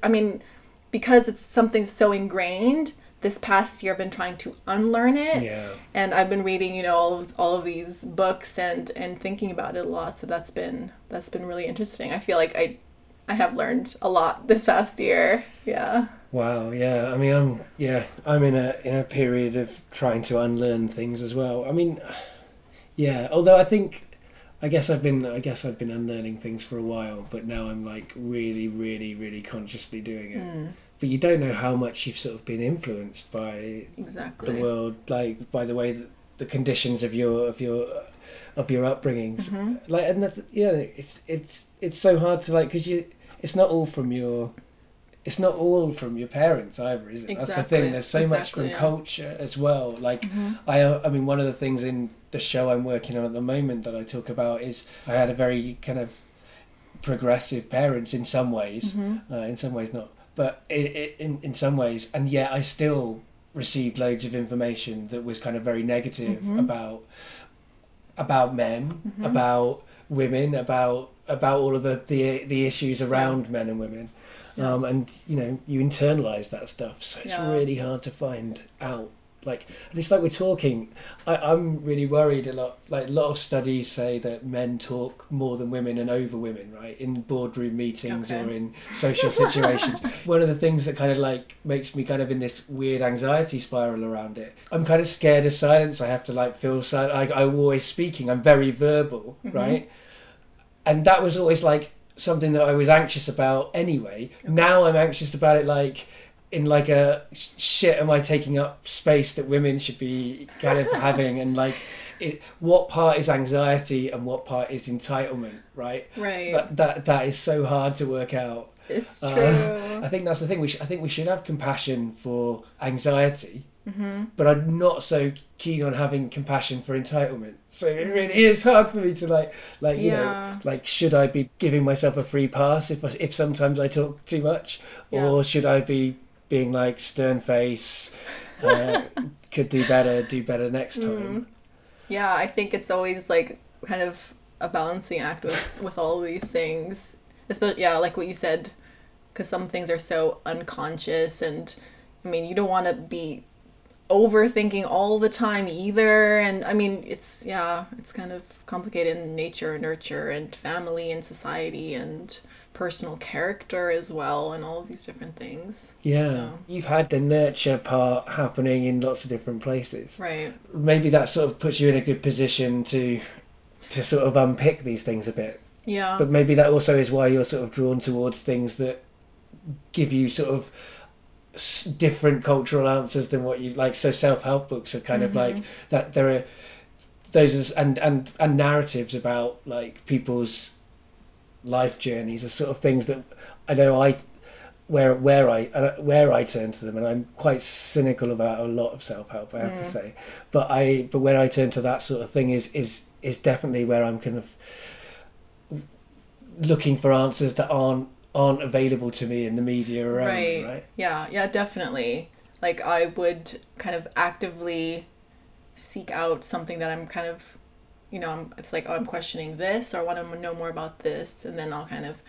I mean, because it's something so ingrained. This past year, I've been trying to unlearn it, yeah and I've been reading, you know, all of, all of these books and and thinking about it a lot. So that's been that's been really interesting. I feel like I I have learned a lot this past year. Yeah. Wow, yeah. I mean, I'm yeah, I'm in a in a period of trying to unlearn things as well. I mean, yeah. Although I think, I guess I've been I guess I've been unlearning things for a while, but now I'm like really, really, really consciously doing it. Mm, But you don't know how much you've sort of been influenced by exactly. the world, like by the way that the conditions of your of your of your upbringings. Mhm. Like, and that, yeah, it's it's it's so hard to like because you it's not all from your it's not all from your parents either, is it? That's the thing. There's so much from yeah. culture as well. Like Mhm. I, I mean, one of the things in the show I'm working on at the moment that I talk about is I had a very kind of progressive parents in some ways, Mhm. uh, in some ways not, but i i in in some ways, and yet I still received loads of information that was kind of very negative Mhm. about about men, Mhm. about women, about about all of the the, the issues around men and women. Yeah. Um, and you know you internalize that stuff, so it's Yeah. really hard to find out. Like, and it's like we're talking. I, I'm really worried a lot. Like a lot of studies say that men talk more than women and over women, right? In boardroom meetings Okay. or in social situations. <laughs> One of the things that kind of like makes me kind of in this weird anxiety spiral around it. I'm kind of scared of silence. I have to like feel silent. I, I'm always speaking. I'm very verbal, Mhm. right? And that was always like something that I was anxious about anyway. Now I'm anxious about it like in like a shit am I taking up space that women should be kind of having and like it, what part is anxiety and what part is entitlement, right? Right. That that that is so hard to work out. it's true. Uh, I think that's the thing. We sh- I think we should have compassion for anxiety, Mm-hmm. but I'm not so keen on having compassion for entitlement. So it really is hard for me to like, like you Yeah. know, like should I be giving myself a free pass if I, if sometimes I talk too much, Yeah. or should I be being like stern face? Uh, <laughs> could do better. Do better next Mm-hmm. time. Yeah, I think it's always like kind of a balancing act with with all these things. Especially, yeah, like what you said, because some things are so unconscious, and I mean, you don't want to be overthinking all the time either. And I mean, it's yeah, it's kind of complicated in nature, and nurture, and family, and society, and personal character as well, and all of these different things. Yeah, So, you've had the nurture part happening in lots of different places. right. maybe that sort of puts you in a good position to to sort of unpick these things a bit Yeah. but maybe that also is why you're sort of drawn towards things that give you sort of different cultural answers than what you like so self-help books are kind of like that there are those and and and narratives about like people's life journeys are sort of things that I know I where where I uh, where I turn to them, and I'm quite cynical about a lot of self help. I have to say, but I but where I turn to that sort of thing is is is definitely where I'm kind of looking for answers that aren't aren't available to me in the media around right. me, right? Yeah, yeah, definitely. Like I would kind of actively seek out something that I'm kind of, you know, I'm, it's like oh, I'm questioning this or I want to know more about this, and then I'll kind of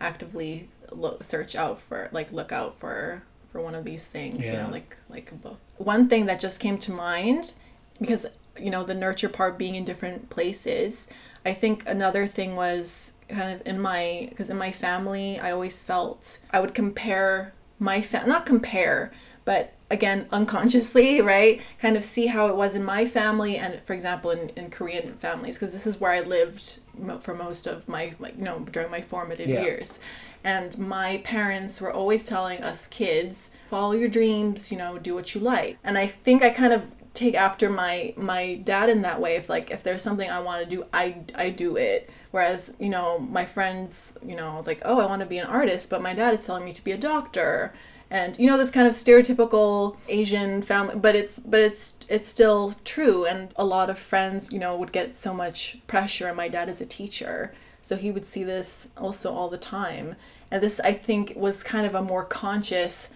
actively look search out for like look out for for one of these things. yeah. You know, like like a book. One thing that just came to mind because you know the nurture part being in different places. I think another thing was kind of in my because in my family I always felt I would compare my fa- not compare but again unconsciously <laughs> right? Kind of see how it was in my family and for example in, in Korean families because this is where I lived mo- for most of my like you know during my formative Yeah. years. And my parents were always telling us kids follow your dreams you know do what you like. And I think I kind of take after my my dad in that way. If like if there's something I want to do I I do it. Whereas you know my friends you know like oh I want to be an artist but my dad is telling me to be a doctor. And you know this kind of stereotypical Asian family but it's but it's it's still true. And a lot of friends you know would get so much pressure and my dad is a teacher. So he would see this also all the time. And this I think was kind of a more conscious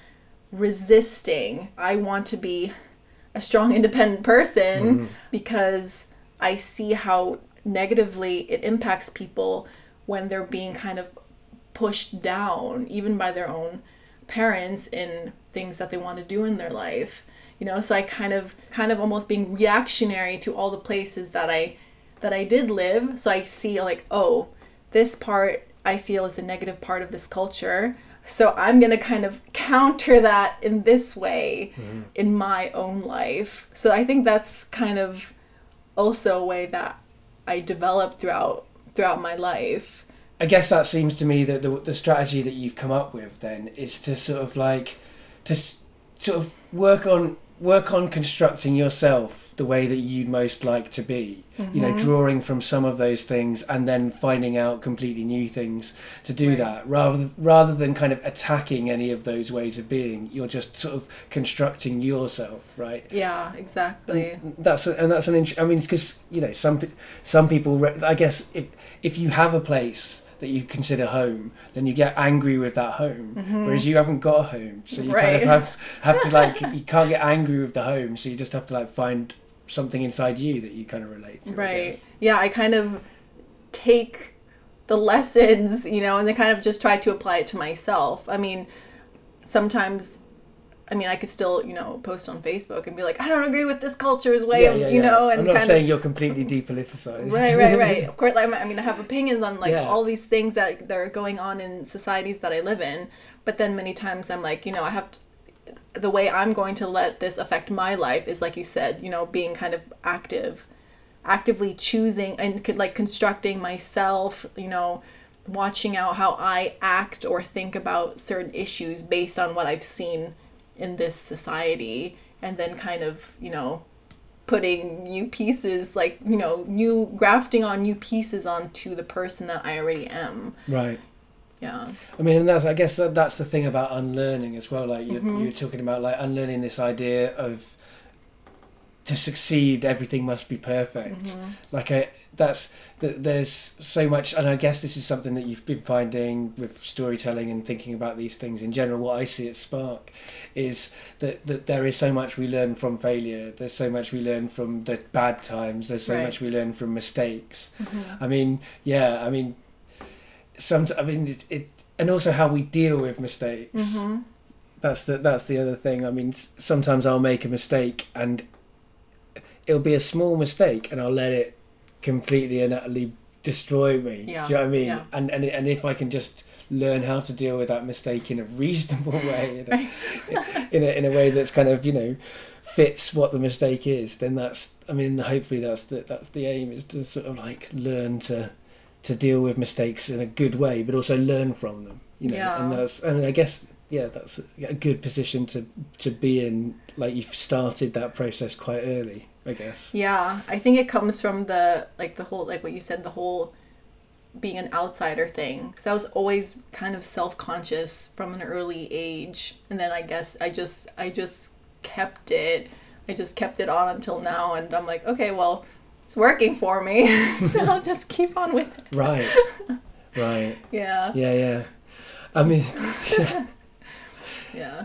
resisting. I want to be a strong independent person mm-hmm. because I see how negatively it impacts people when they're being kind of pushed down even by their own parents in things that they want to do in their life you know? So I kind of kind of almost being reactionary to all the places that I that I did live. So I see like oh this part I feel is a negative part of this culture so I'm going to kind of counter that in this way mm-hmm. in my own life. So I think that's kind of also a way that I developed throughout throughout my life. I guess that seems to me that the, the strategy that you've come up with then is to sort of like to sort of work on work on constructing yourself the way that you'd most like to be you know mm-hmm. drawing from some of those things and then finding out completely new things to do Right. that rather rather than kind of attacking any of those ways of being you're just sort of constructing yourself right Yeah, exactly. that's a, and that's an int- I mean because you know some some people re- I guess if if you have a place that you consider home then you get angry with that home whereas you haven't got a home so you kind Mm-hmm. Of have have to like <laughs> you can't get angry with the home so you just have to like find something inside you that you kind of relate to Right. guess. Yeah, I kind of take the lessons, you know, and then kind of just try to apply it to myself. I mean, sometimes I mean, I could still, you know, post on Facebook and be like, I don't agree with this culture's way Yeah, of, yeah, you yeah. know, and I'm not saying of you're completely depoliticized. Right right right. <laughs> Of course like, i mean i have opinions on like all these things that that are going on in societies that i live in but then many times i'm like you know i have to, the way i'm going to let this affect my life is like you said you know being kind of active actively choosing and like constructing myself you know watching out how i act or think about certain issues based on what i've seen in this society and then kind of you know putting new pieces like you know new grafting on new pieces onto the person that i already am Right. yeah I mean, and that's I guess that, that's the thing about unlearning as well. Like you're, Mhm. you're talking about like unlearning this idea of to succeed, everything must be perfect. Mhm. Like I, that's that. There's so much, and I guess this is something that you've been finding with storytelling and thinking about these things in general. What I see at Spark is that that there is so much we learn from failure. There's so much we learn from the bad times. There's so Right. much we learn from mistakes. Mhm. I mean, yeah, I mean, some. I mean, it, it and also how we deal with mistakes. Mhm. That's the that's the other thing. I mean, sometimes I'll make a mistake and it'll be a small mistake, and I'll let it completely and utterly destroy me. Yeah, Do you know what I mean? yeah. And and and if I can just learn how to deal with that mistake in a reasonable <laughs> way, in a, in a, in a way that's kind of you know fits what the mistake is, then that's. I mean, hopefully that's the that's the aim is to sort of like learn to to deal with mistakes in a good way, but also learn from them. You know, Yeah. and that's and I guess yeah, that's a good position to to be in. Like you've started that process quite early, I guess. Yeah, I think it comes from the like the whole like what you said the whole being an outsider thing. Cuz I was always kind of self-conscious from an early age and then I guess I just I just kept it. I just kept it on until now and I'm like, okay, well, it's working for me. <laughs> so I'll just keep on with it. Right, <laughs> right, Yeah. yeah, yeah. I mean, <laughs> Yeah.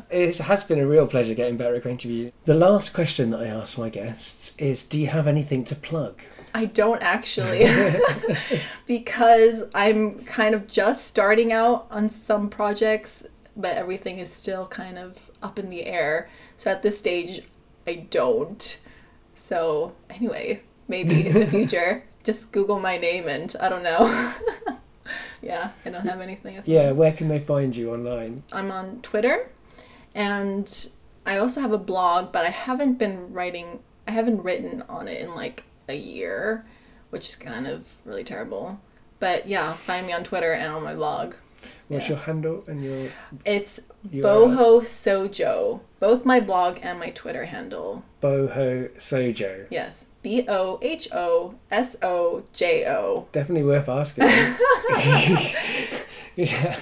It has been a real pleasure getting better acquainted with you. The last question that I ask my guests is, do you have anything to plug? I don't actually. <laughs> <laughs> because I'm kind of just starting out on some projects, but everything is still kind of up in the air. So at this stage, I don't. So anyway, maybe in the <laughs> future, just Google my name and I don't know. yeah, I don't have anything. Yeah, where can they find you online? I'm on Twitter and I also have a blog, but I haven't been writing, I haven't written on it in like a year, which is kind of really terrible. But yeah, find me on Twitter and on my blog. What's Yeah. your handle and your It's URL? Boho Sojo, both my blog and my Twitter handle. Boho Sojo. Yes, B O H O S O J O. Definitely worth asking. <laughs> <laughs> yeah.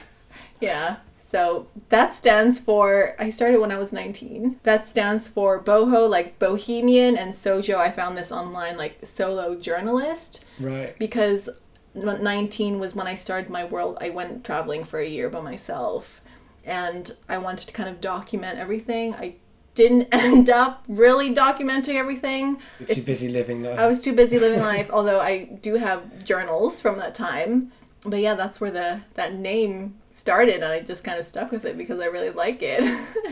Yeah. So that stands for, I started when I was 19. That stands for boho, like bohemian, and sojo. I found this online, like solo journalist, Right. because 19 was when I started my world. I went traveling for a year by myself, and I wanted to kind of document everything. I didn't <laughs> end up really documenting everything. You're too busy living life. I was too busy living life, although I do have journals from that time. But yeah, that's where the that name started, and I just kind of stuck with it because I really like it.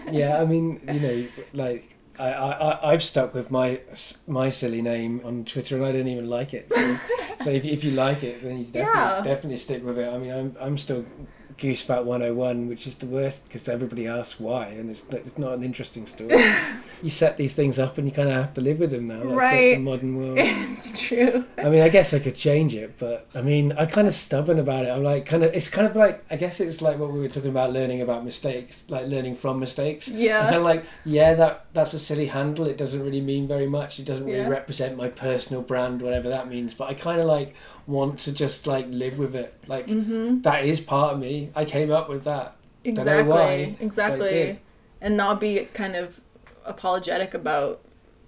<laughs> yeah, I mean, you know, like I, I, I've stuck with my my silly name on Twitter, and I don't even like it. So, so if, if you like it, then you definitely Yeah. definitely stick with it. I mean, I'm I'm still Goosefat 101, which is the worst because everybody asks why, and it's not- it's not an interesting story. <laughs> you set these things up, and you kind of have to live with them now. That's the, the Right. modern world. <laughs> it's true. I mean, I guess I could change it, but I mean, I'm kind of stubborn about it. I'm like, kind of, it's kind of like, I guess it's like what we were talking about, learning about mistakes, like learning from mistakes. Yeah. I'm kind of like, yeah, that that's a silly handle. It doesn't really mean very much. It doesn't really Yeah. represent my personal brand, whatever that means. But I kind of like want to just like live with it. Like Mm-hmm. that is part of me. I came up with that. Exactly. why, exactly. And not be kind of apologetic about.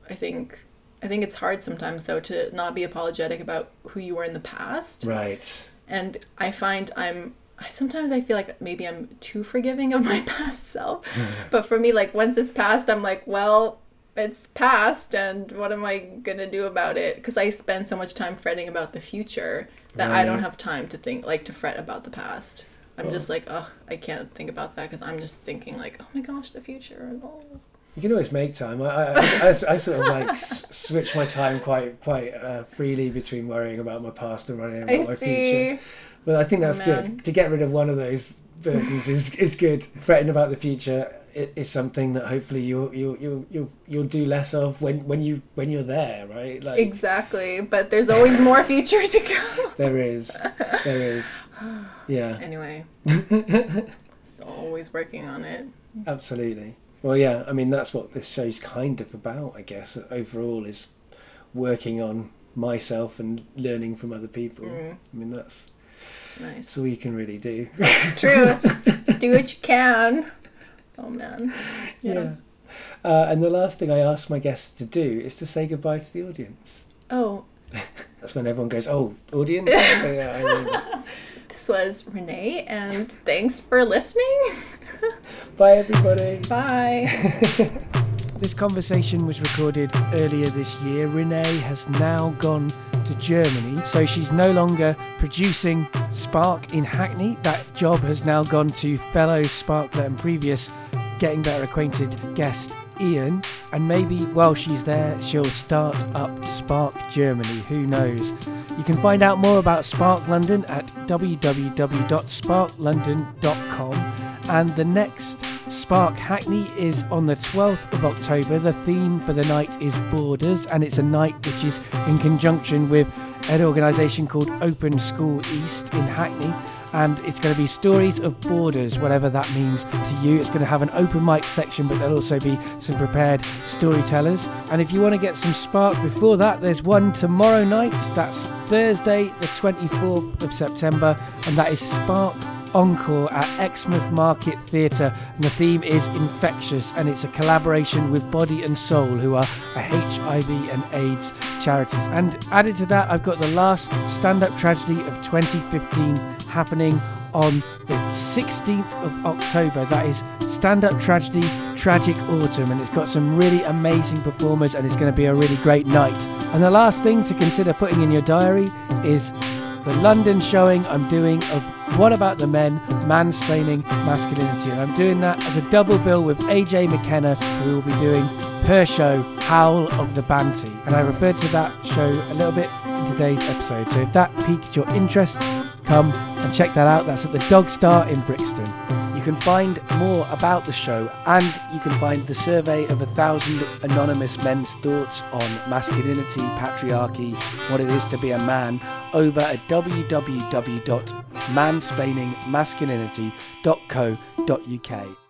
I think. I think it's hard sometimes though to not be apologetic about who you were in the past. Right. and I find I'm sometimes I feel like maybe I'm too forgiving of my <laughs> past self. <laughs> but for me like once it's past I'm like, well, it's past and what am I going to do about it? Cuz I spend so much time fretting about the future that I don't have time to think like to fret about the past. I'm Oh. just like, oh, I can't think about that because I'm just thinking like, oh my gosh, the future. Oh. You can always make time. I, I, I, I- sort of like s- switch my time quite quite uh, freely between worrying about my past and worrying about my future. But I think that's Man. good. To get rid of one of those burdens is, is good. Fretting about the future is something that hopefully you'll you'll you'll you'll, you'll do less of when, when you when you're there, right? Like Exactly, but there's always more <laughs> future to go. there is, there is, <sighs> yeah, Anyway, <laughs> so always working on it. absolutely. Well, yeah. I mean, that's what this show's kind of about, I guess. Overall, is working on myself and learning from other people. Mm. I mean, that's It's nice. that's all you can really do. It's true. <laughs> Do what you can. Oh man. <laughs> yeah. Uh, and the last thing I ask my guests to do is to say goodbye to the audience. Oh, <laughs> That's when everyone goes, "Oh, audience." <laughs> So, yeah, I mean, this was Renee, and thanks for listening. bye, everybody. Bye. This conversation was recorded earlier this year. Renee has now gone to Germany, so she's no longer producing Spark in Hackney. That job has now gone to fellow Sparkler and previous Getting Better Acquainted guest Ian. And maybe while she's there, she'll start up Spark Germany. Who knows? You can find out more about Spark London at www.sparklondon.com. And the next Spark Hackney is on the 12th of October. The theme for the night is Borders, and it's a night which is in conjunction with an organisation called Open School East in Hackney. And it's going to be stories of borders, whatever that means to you. It's going to have an open mic section, but there'll also be some prepared storytellers. And if you want to get some spark before that, there's one tomorrow night. That's Thursday, the 24th of September, and that is Spark Encore at Exmouth Market Theatre, and the theme is infectious, and it's a collaboration with Body and Soul, who are a HIV and AIDS charities. And added to that, I've got the last stand-up tragedy of 2015 happening on the 16th of October. That is stand-up tragedy, Tragic Autumn, and it's got some really amazing performers, and it's going to be a really great night. And the last thing to consider putting in your diary is the London showing I'm doing of What About the Men, Mansplaining Masculinity. And I'm doing that as a double bill with AJ McKenna, who will be doing her show, Howl of the Banty. And I referred to that show a little bit in today's episode. So if that piqued your interest, come and check that out. That's at the Dogstar in Brixton. Can find more about the show and you can find the survey of a thousand anonymous men's thoughts on masculinity, patriarchy, what it is to be a man over at www.mansplainingmasculinity.co.uk.